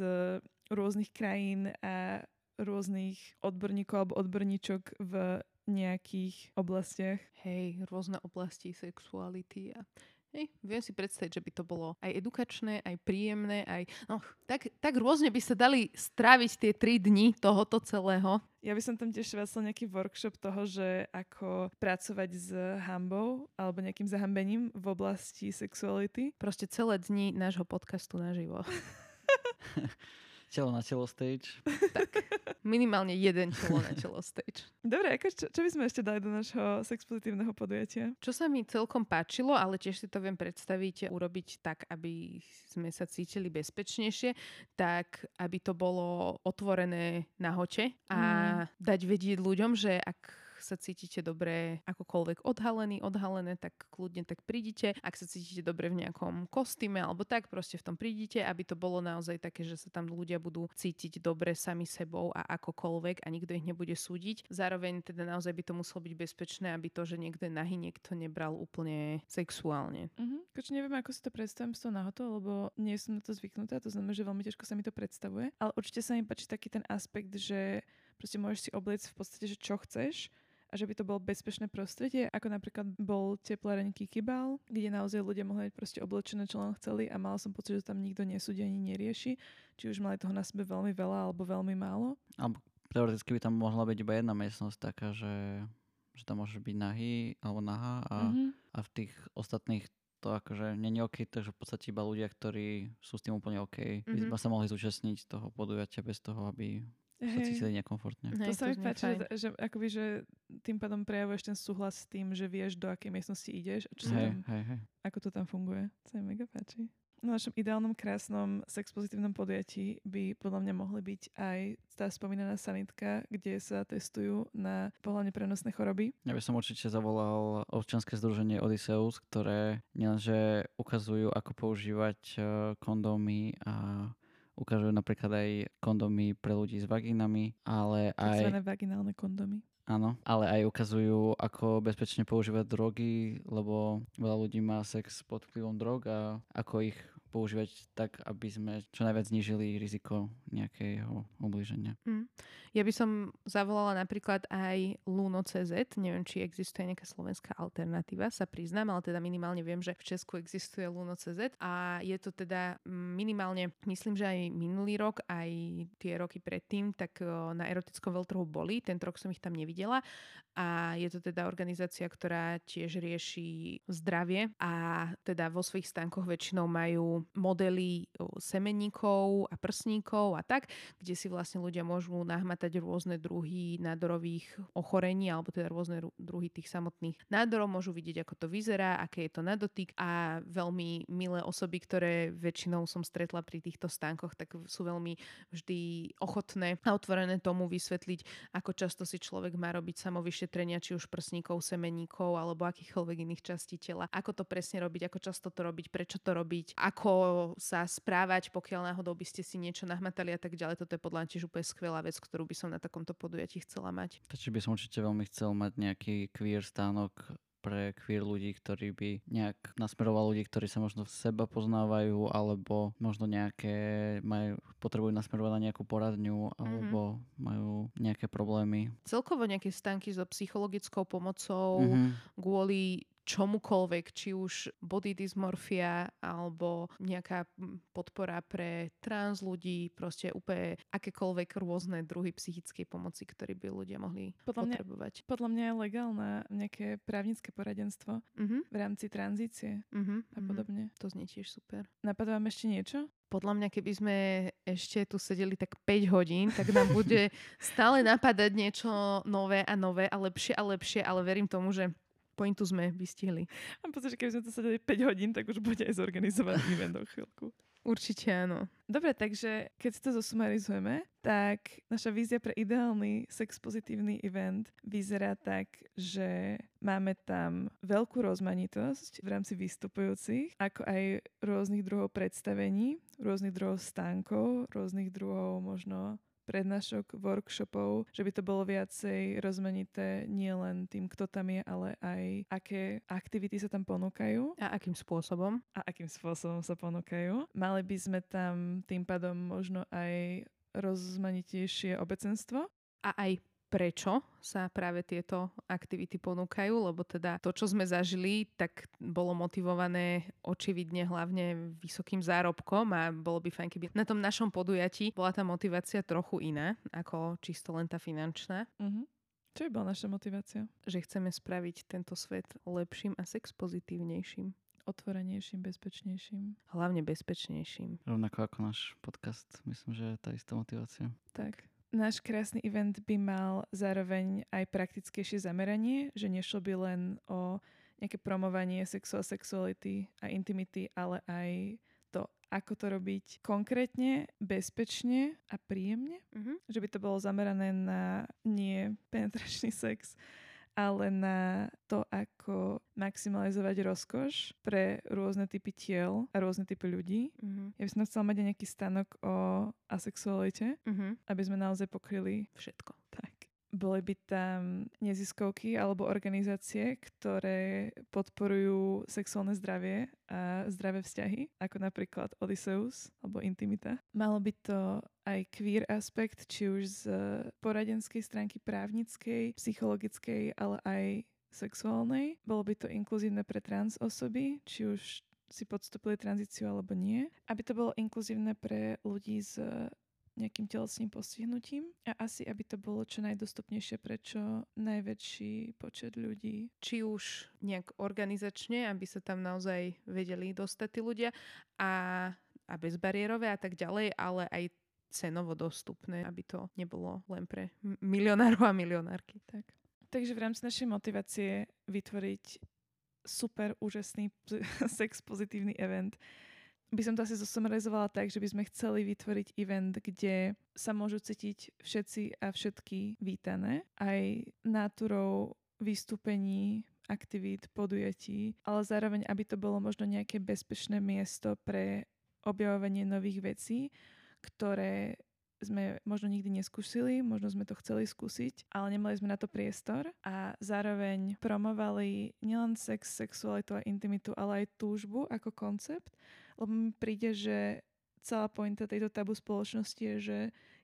rôznych krajín a rôznych odborníkov alebo odborníčok v nejakých oblastiach. Hej, rôzne oblasti sexuality a Hej, viem si predstaviť, že by to bolo aj edukačné, aj príjemné, aj... No, tak, tak rôzne by sa dali stráviť tie tri dni tohoto celého. Ja by som tam tiež vlastne nejaký workshop toho, že ako pracovať s hambou alebo nejakým zahambením v oblasti sexuality. Proste celé dni nášho podcastu naživo. Telo na telo stage. tak, minimálne jeden telo na telo stage. Dobre, ako, čo, čo by sme ešte dali do nášho sexpozitívneho podujatia? Čo sa mi celkom páčilo, ale tiež si to viem predstaviť, urobiť tak, aby sme sa cítili bezpečnejšie, tak aby to bolo otvorené na hoče a mm. dať vedieť ľuďom, že ak sa cítite dobre akokoľvek odhalený, odhalené, tak kľudne tak prídite. Ak sa cítite dobre v nejakom kostýme alebo tak, proste v tom prídite, aby to bolo naozaj také, že sa tam ľudia budú cítiť dobre sami sebou a akokoľvek a nikto ich nebude súdiť. Zároveň teda naozaj by to muselo byť bezpečné, aby to, že niekto je nahý, niekto nebral úplne sexuálne. Uh-huh. Koč neviem, ako si to predstavím z toho nahoto, lebo nie som na to zvyknutá, to znamená, že veľmi ťažko sa mi to predstavuje. Ale určite sa mi páči taký ten aspekt, že proste môžeš si obliecť v podstate, že čo chceš a že by to bolo bezpečné prostredie, ako napríklad bol tepláreň Kikibal, kde naozaj ľudia mohli mať proste oblečené, čo len chceli a mal som pocit, že tam nikto nesúdi ani nerieši, či už mali toho na sebe veľmi veľa alebo veľmi málo. Alebo teoreticky by tam mohla byť iba jedna miestnosť taká, že, že tam môže byť nahý alebo nahá a, mm-hmm. a v tých ostatných to akože není OK, takže v podstate iba ľudia, ktorí sú s tým úplne OK, mm-hmm. by sa mohli zúčastniť toho podujatia bez toho, aby sa cítili nekomfortne. to sa mi páči, že, že, akoby, že tým pádom prejavuješ ten súhlas s tým, že vieš, do akej miestnosti ideš a čo hej, tam, hej, hej. ako to tam funguje. To sa mi mega páči. Na našom ideálnom, krásnom sexpozitívnom podujatí by podľa mňa mohli byť aj tá spomínaná sanitka, kde sa testujú na pohľadne prenosné choroby. Ja by som určite zavolal občianske združenie Odysseus, ktoré nielenže ukazujú, ako používať eh, kondómy a Ukazujú napríklad aj kondomy pre ľudí s vagínami, ale aj... Takzvané vaginálne kondomy. Áno, ale aj ukazujú, ako bezpečne používať drogy, lebo veľa ľudí má sex pod vplyvom drog a ako ich používať tak, aby sme čo najviac znížili riziko nejakého ubliženia. Mm. Ja by som zavolala napríklad aj Luno.cz, neviem, či existuje nejaká slovenská alternatíva, sa priznám, ale teda minimálne viem, že v Česku existuje Luno.cz a je to teda minimálne, myslím, že aj minulý rok, aj tie roky predtým, tak na erotickom veľtrhu boli, tento rok som ich tam nevidela a je to teda organizácia, ktorá tiež rieši zdravie a teda vo svojich stánkoch väčšinou majú modely semenníkov a prsníkov a tak, kde si vlastne ľudia môžu nahmatať rôzne druhy nádorových ochorení alebo teda rôzne druhy tých samotných nádorov, môžu vidieť, ako to vyzerá, aké je to na dotyk a veľmi milé osoby, ktoré väčšinou som stretla pri týchto stánkoch, tak sú veľmi vždy ochotné a otvorené tomu vysvetliť, ako často si človek má robiť samovyšetrenie vyšetrenia, či už prsníkov, semeníkov alebo akýchkoľvek iných častí tela. Ako to presne robiť, ako často to robiť, prečo to robiť, ako sa správať, pokiaľ náhodou by ste si niečo nahmatali a tak ďalej. Toto je podľa mňa tiež úplne skvelá vec, ktorú by som na takomto podujatí chcela mať. Takže by som určite veľmi chcel mať nejaký queer stánok pre queer ľudí, ktorí by nejak nasmeroval ľudí, ktorí sa možno seba poznávajú, alebo možno nejaké majú, potrebujú nasmerovať na nejakú poradňu, alebo mm-hmm. majú nejaké problémy. Celkovo nejaké stanky so psychologickou pomocou mm-hmm. kvôli čomukoľvek, či už body dysmorfia alebo nejaká podpora pre trans ľudí, proste úplne akékoľvek rôzne druhy psychickej pomoci, ktoré by ľudia mohli podľa potrebovať. Mňa, podľa mňa je legálne nejaké právnické poradenstvo uh-huh. v rámci tranzície uh-huh. a mhm. podobne. Uh-huh. To znie tiež super. Napadá vám ešte niečo? podľa mňa, keby sme ešte tu sedeli tak 5 hodín, tak nám bude stále napadať niečo nové a nové a lepšie a lepšie, ale verím tomu, že pointu sme vystihli. Mám pocit, že keby sme to sedeli 5 hodín, tak už bude aj zorganizovaný event do chvíľku. Určite áno. Dobre, takže keď si to zosumarizujeme, tak naša vízia pre ideálny sex pozitívny event vyzerá tak, že máme tam veľkú rozmanitosť v rámci vystupujúcich, ako aj rôznych druhov predstavení, rôznych druhov stánkov, rôznych druhov možno prednášok, workshopov, že by to bolo viacej rozmanité nie len tým, kto tam je, ale aj aké aktivity sa tam ponúkajú. A akým spôsobom. A akým spôsobom sa ponúkajú. Mali by sme tam tým pádom možno aj rozmanitejšie obecenstvo. A aj prečo sa práve tieto aktivity ponúkajú, lebo teda to, čo sme zažili, tak bolo motivované očividne hlavne vysokým zárobkom a bolo by fajn, keby na tom našom podujatí bola tá motivácia trochu iná, ako čisto len tá finančná. Mm-hmm. Čo je bola naša motivácia? Že chceme spraviť tento svet lepším a sex pozitívnejším otvorenejším, bezpečnejším. Hlavne bezpečnejším. Rovnako ako náš podcast. Myslím, že je tá istá motivácia. Tak. Náš krásny event by mal zároveň aj praktickejšie zameranie, že nešlo by len o nejaké promovanie sexu a sexuality a intimity, ale aj to, ako to robiť konkrétne, bezpečne a príjemne. Mm-hmm. Že by to bolo zamerané na nie penetračný sex, ale na to, ako maximalizovať rozkoš pre rôzne typy tiel a rôzne typy ľudí. Mm-hmm. Ja by som chcela mať aj nejaký stanok o asexualite, mm-hmm. aby sme naozaj pokryli všetko. Tak. Boli by tam neziskovky alebo organizácie, ktoré podporujú sexuálne zdravie a zdravé vzťahy, ako napríklad Odysseus alebo Intimita. Malo by to aj queer aspekt, či už z poradenskej stránky právnickej, psychologickej, ale aj sexuálnej. Bolo by to inkluzívne pre trans osoby, či už si podstúpili tranzíciu alebo nie. Aby to bolo inkluzívne pre ľudí s nejakým telesným postihnutím a asi, aby to bolo čo najdostupnejšie pre čo najväčší počet ľudí. Či už nejak organizačne, aby sa tam naozaj vedeli dostať tí ľudia a, a bezbariérové a tak ďalej, ale aj cenovo dostupné, aby to nebolo len pre milionárov a milionárky. Tak. Takže v rámci našej motivácie vytvoriť super úžasný sex pozitívny event by som to asi zosumarizovala tak, že by sme chceli vytvoriť event, kde sa môžu cítiť všetci a všetky vítané. Aj náturou vystúpení, aktivít, podujatí, ale zároveň, aby to bolo možno nejaké bezpečné miesto pre objavovanie nových vecí, ktoré sme možno nikdy neskúsili, možno sme to chceli skúsiť, ale nemali sme na to priestor a zároveň promovali nielen sex, sexualitu a intimitu, ale aj túžbu ako koncept lebo mi príde, že celá pointa tejto tabu spoločnosti je, že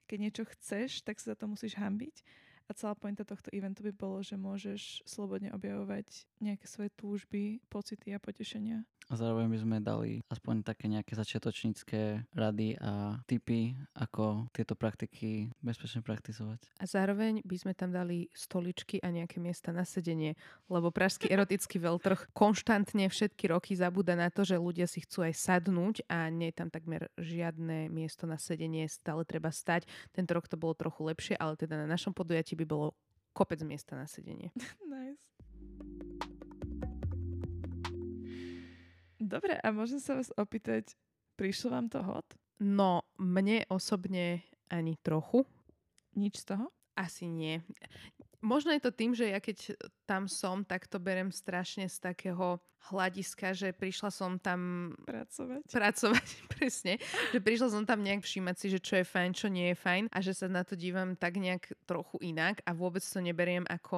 keď niečo chceš, tak sa za to musíš hambiť. A celá pointa tohto eventu by bolo, že môžeš slobodne objavovať nejaké svoje túžby, pocity a potešenia. A zároveň by sme dali aspoň také nejaké začiatočnícke rady a tipy, ako tieto praktiky bezpečne praktizovať. A zároveň by sme tam dali stoličky a nejaké miesta na sedenie, lebo pražský erotický veľtrh konštantne všetky roky zabúda na to, že ľudia si chcú aj sadnúť a nie je tam takmer žiadne miesto na sedenie, stále treba stať. Tento rok to bolo trochu lepšie, ale teda na našom podujatí by bolo kopec miesta na sedenie. nice. Dobre, a môžem sa vás opýtať, prišlo vám to hot? No, mne osobne ani trochu. Nič z toho? Asi nie. Možno je to tým, že ja keď tam som, tak to berem strašne z takého hľadiska, že prišla som tam pracovať. Pracovať, presne. Že prišla som tam nejak všímať si, že čo je fajn, čo nie je fajn a že sa na to dívam tak nejak trochu inak a vôbec to neberiem ako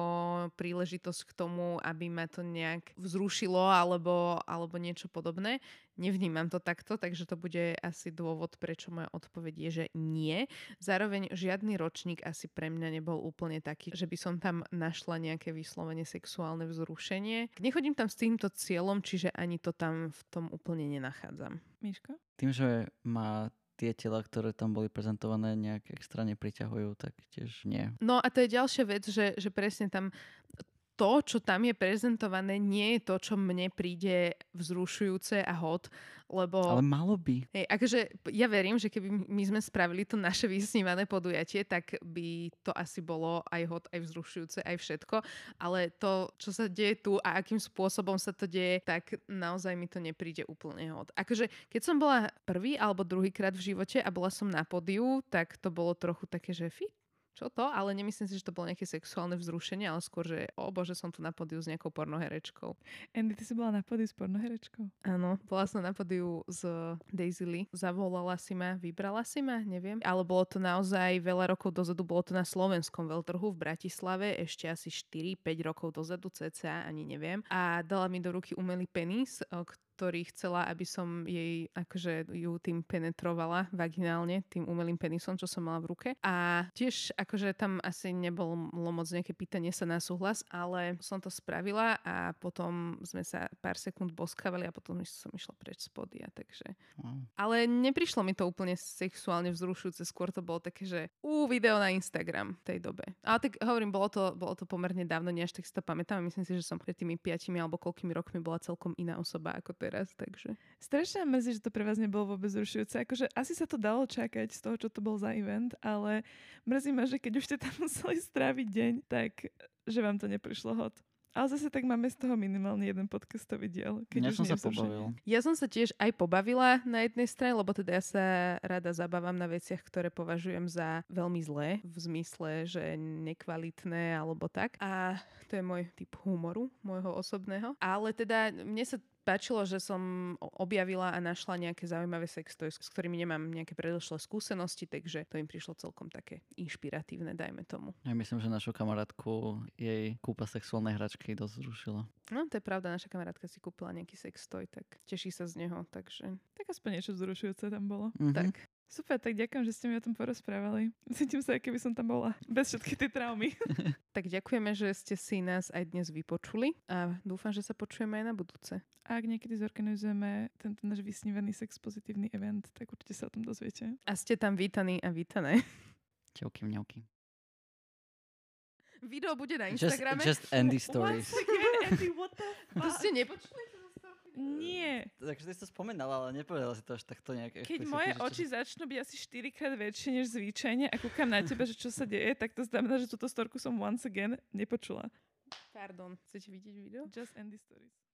príležitosť k tomu, aby ma to nejak vzrušilo alebo, alebo niečo podobné. Nevnímam to takto, takže to bude asi dôvod, prečo moja odpoveď je, že nie. Zároveň žiadny ročník asi pre mňa nebol úplne taký, že by som tam našla nejaké vyslovene sexuálne vzrušenie. Nechodím tam s týmto cieľom, čiže ani to tam v tom úplne nenachádzam. Miško? Tým, že má tie tela, ktoré tam boli prezentované, nejak extra nepriťahujú, tak tiež nie. No a to je ďalšia vec, že, že presne tam to, čo tam je prezentované, nie je to, čo mne príde vzrušujúce a hot, lebo... Ale malo by. Hej, akože ja verím, že keby my sme spravili to naše vysnívané podujatie, tak by to asi bolo aj hot, aj vzrušujúce, aj všetko, ale to, čo sa deje tu a akým spôsobom sa to deje, tak naozaj mi to nepríde úplne hot. Akože keď som bola prvý alebo druhýkrát v živote a bola som na podiu, tak to bolo trochu také, že fit, čo to, ale nemyslím si, že to bolo nejaké sexuálne vzrušenie, ale skôr, že o bože, som tu na podiu s nejakou pornoherečkou. Andy, ty si bola na podiu s pornoherečkou? Áno, bola som na podiu s Daisy Lee. Zavolala si ma, vybrala si ma, neviem. Ale bolo to naozaj veľa rokov dozadu, bolo to na slovenskom veľtrhu v Bratislave, ešte asi 4-5 rokov dozadu, cca, ani neviem. A dala mi do ruky umelý penis, ktorý chcela, aby som jej akože ju tým penetrovala vaginálne, tým umelým penisom, čo som mala v ruke. A tiež akože tam asi nebolo moc nejaké pýtanie sa na súhlas, ale som to spravila a potom sme sa pár sekúnd boskavali a potom som išla preč z podia, takže... Wow. Ale neprišlo mi to úplne sexuálne vzrušujúce, skôr to bolo také, že ú, video na Instagram v tej dobe. Ale tak hovorím, bolo to, bolo to pomerne dávno, nie až tak si to pamätám. Myslím si, že som pred tými piatimi alebo koľkými rokmi bola celkom iná osoba ako teraz, takže... Strašne mrzí, že to pre vás nebolo vôbec zrušujúce. Akože asi sa to dalo čakať z toho, čo to bol za event, ale mrzí ma, že keď už ste tam museli stráviť deň, tak že vám to neprišlo hot. Ale zase tak máme z toho minimálne jeden podcastový diel. Keď ja som sa pobavil. Ja som sa tiež aj pobavila na jednej strane, lebo teda ja sa rada zabávam na veciach, ktoré považujem za veľmi zlé, v zmysle, že nekvalitné alebo tak. A to je môj typ humoru, môjho osobného. Ale teda mne sa páčilo, že som objavila a našla nejaké zaujímavé sextoy, s ktorými nemám nejaké predošlé skúsenosti, takže to im prišlo celkom také inšpiratívne, dajme tomu. Ja myslím, že našu kamarátku jej kúpa sexuálnej hračky dosť zrušila. No, to je pravda, naša kamarátka si kúpila nejaký sextoj, tak teší sa z neho, takže... Tak aspoň niečo zrušujúce tam bolo. Mm-hmm. Tak. Super, tak ďakujem, že ste mi o tom porozprávali. Cítim sa, keby som tam bola. Bez všetky tie traumy. tak ďakujeme, že ste si nás aj dnes vypočuli a dúfam, že sa počujeme aj na budúce. A ak niekedy zorganizujeme tento náš vysnívaný sex pozitívny event, tak určite sa o tom dozviete. A ste tam vítaní a vítané. Čauky mňauky. Video bude na Instagrame. Just, just Andy stories. Once again, Andy, what the fuck? To ste nepočuli? Nie. Takže si to spomenala, ale nepovedala si to až takto nejak. Keď moje čo... oči začnú byť asi 4 krát väčšie než zvyčajne a kúkam na teba, že čo sa deje, tak to znamená, že túto storku som once again nepočula. Pardon, chcete vidieť video? Just end the stories.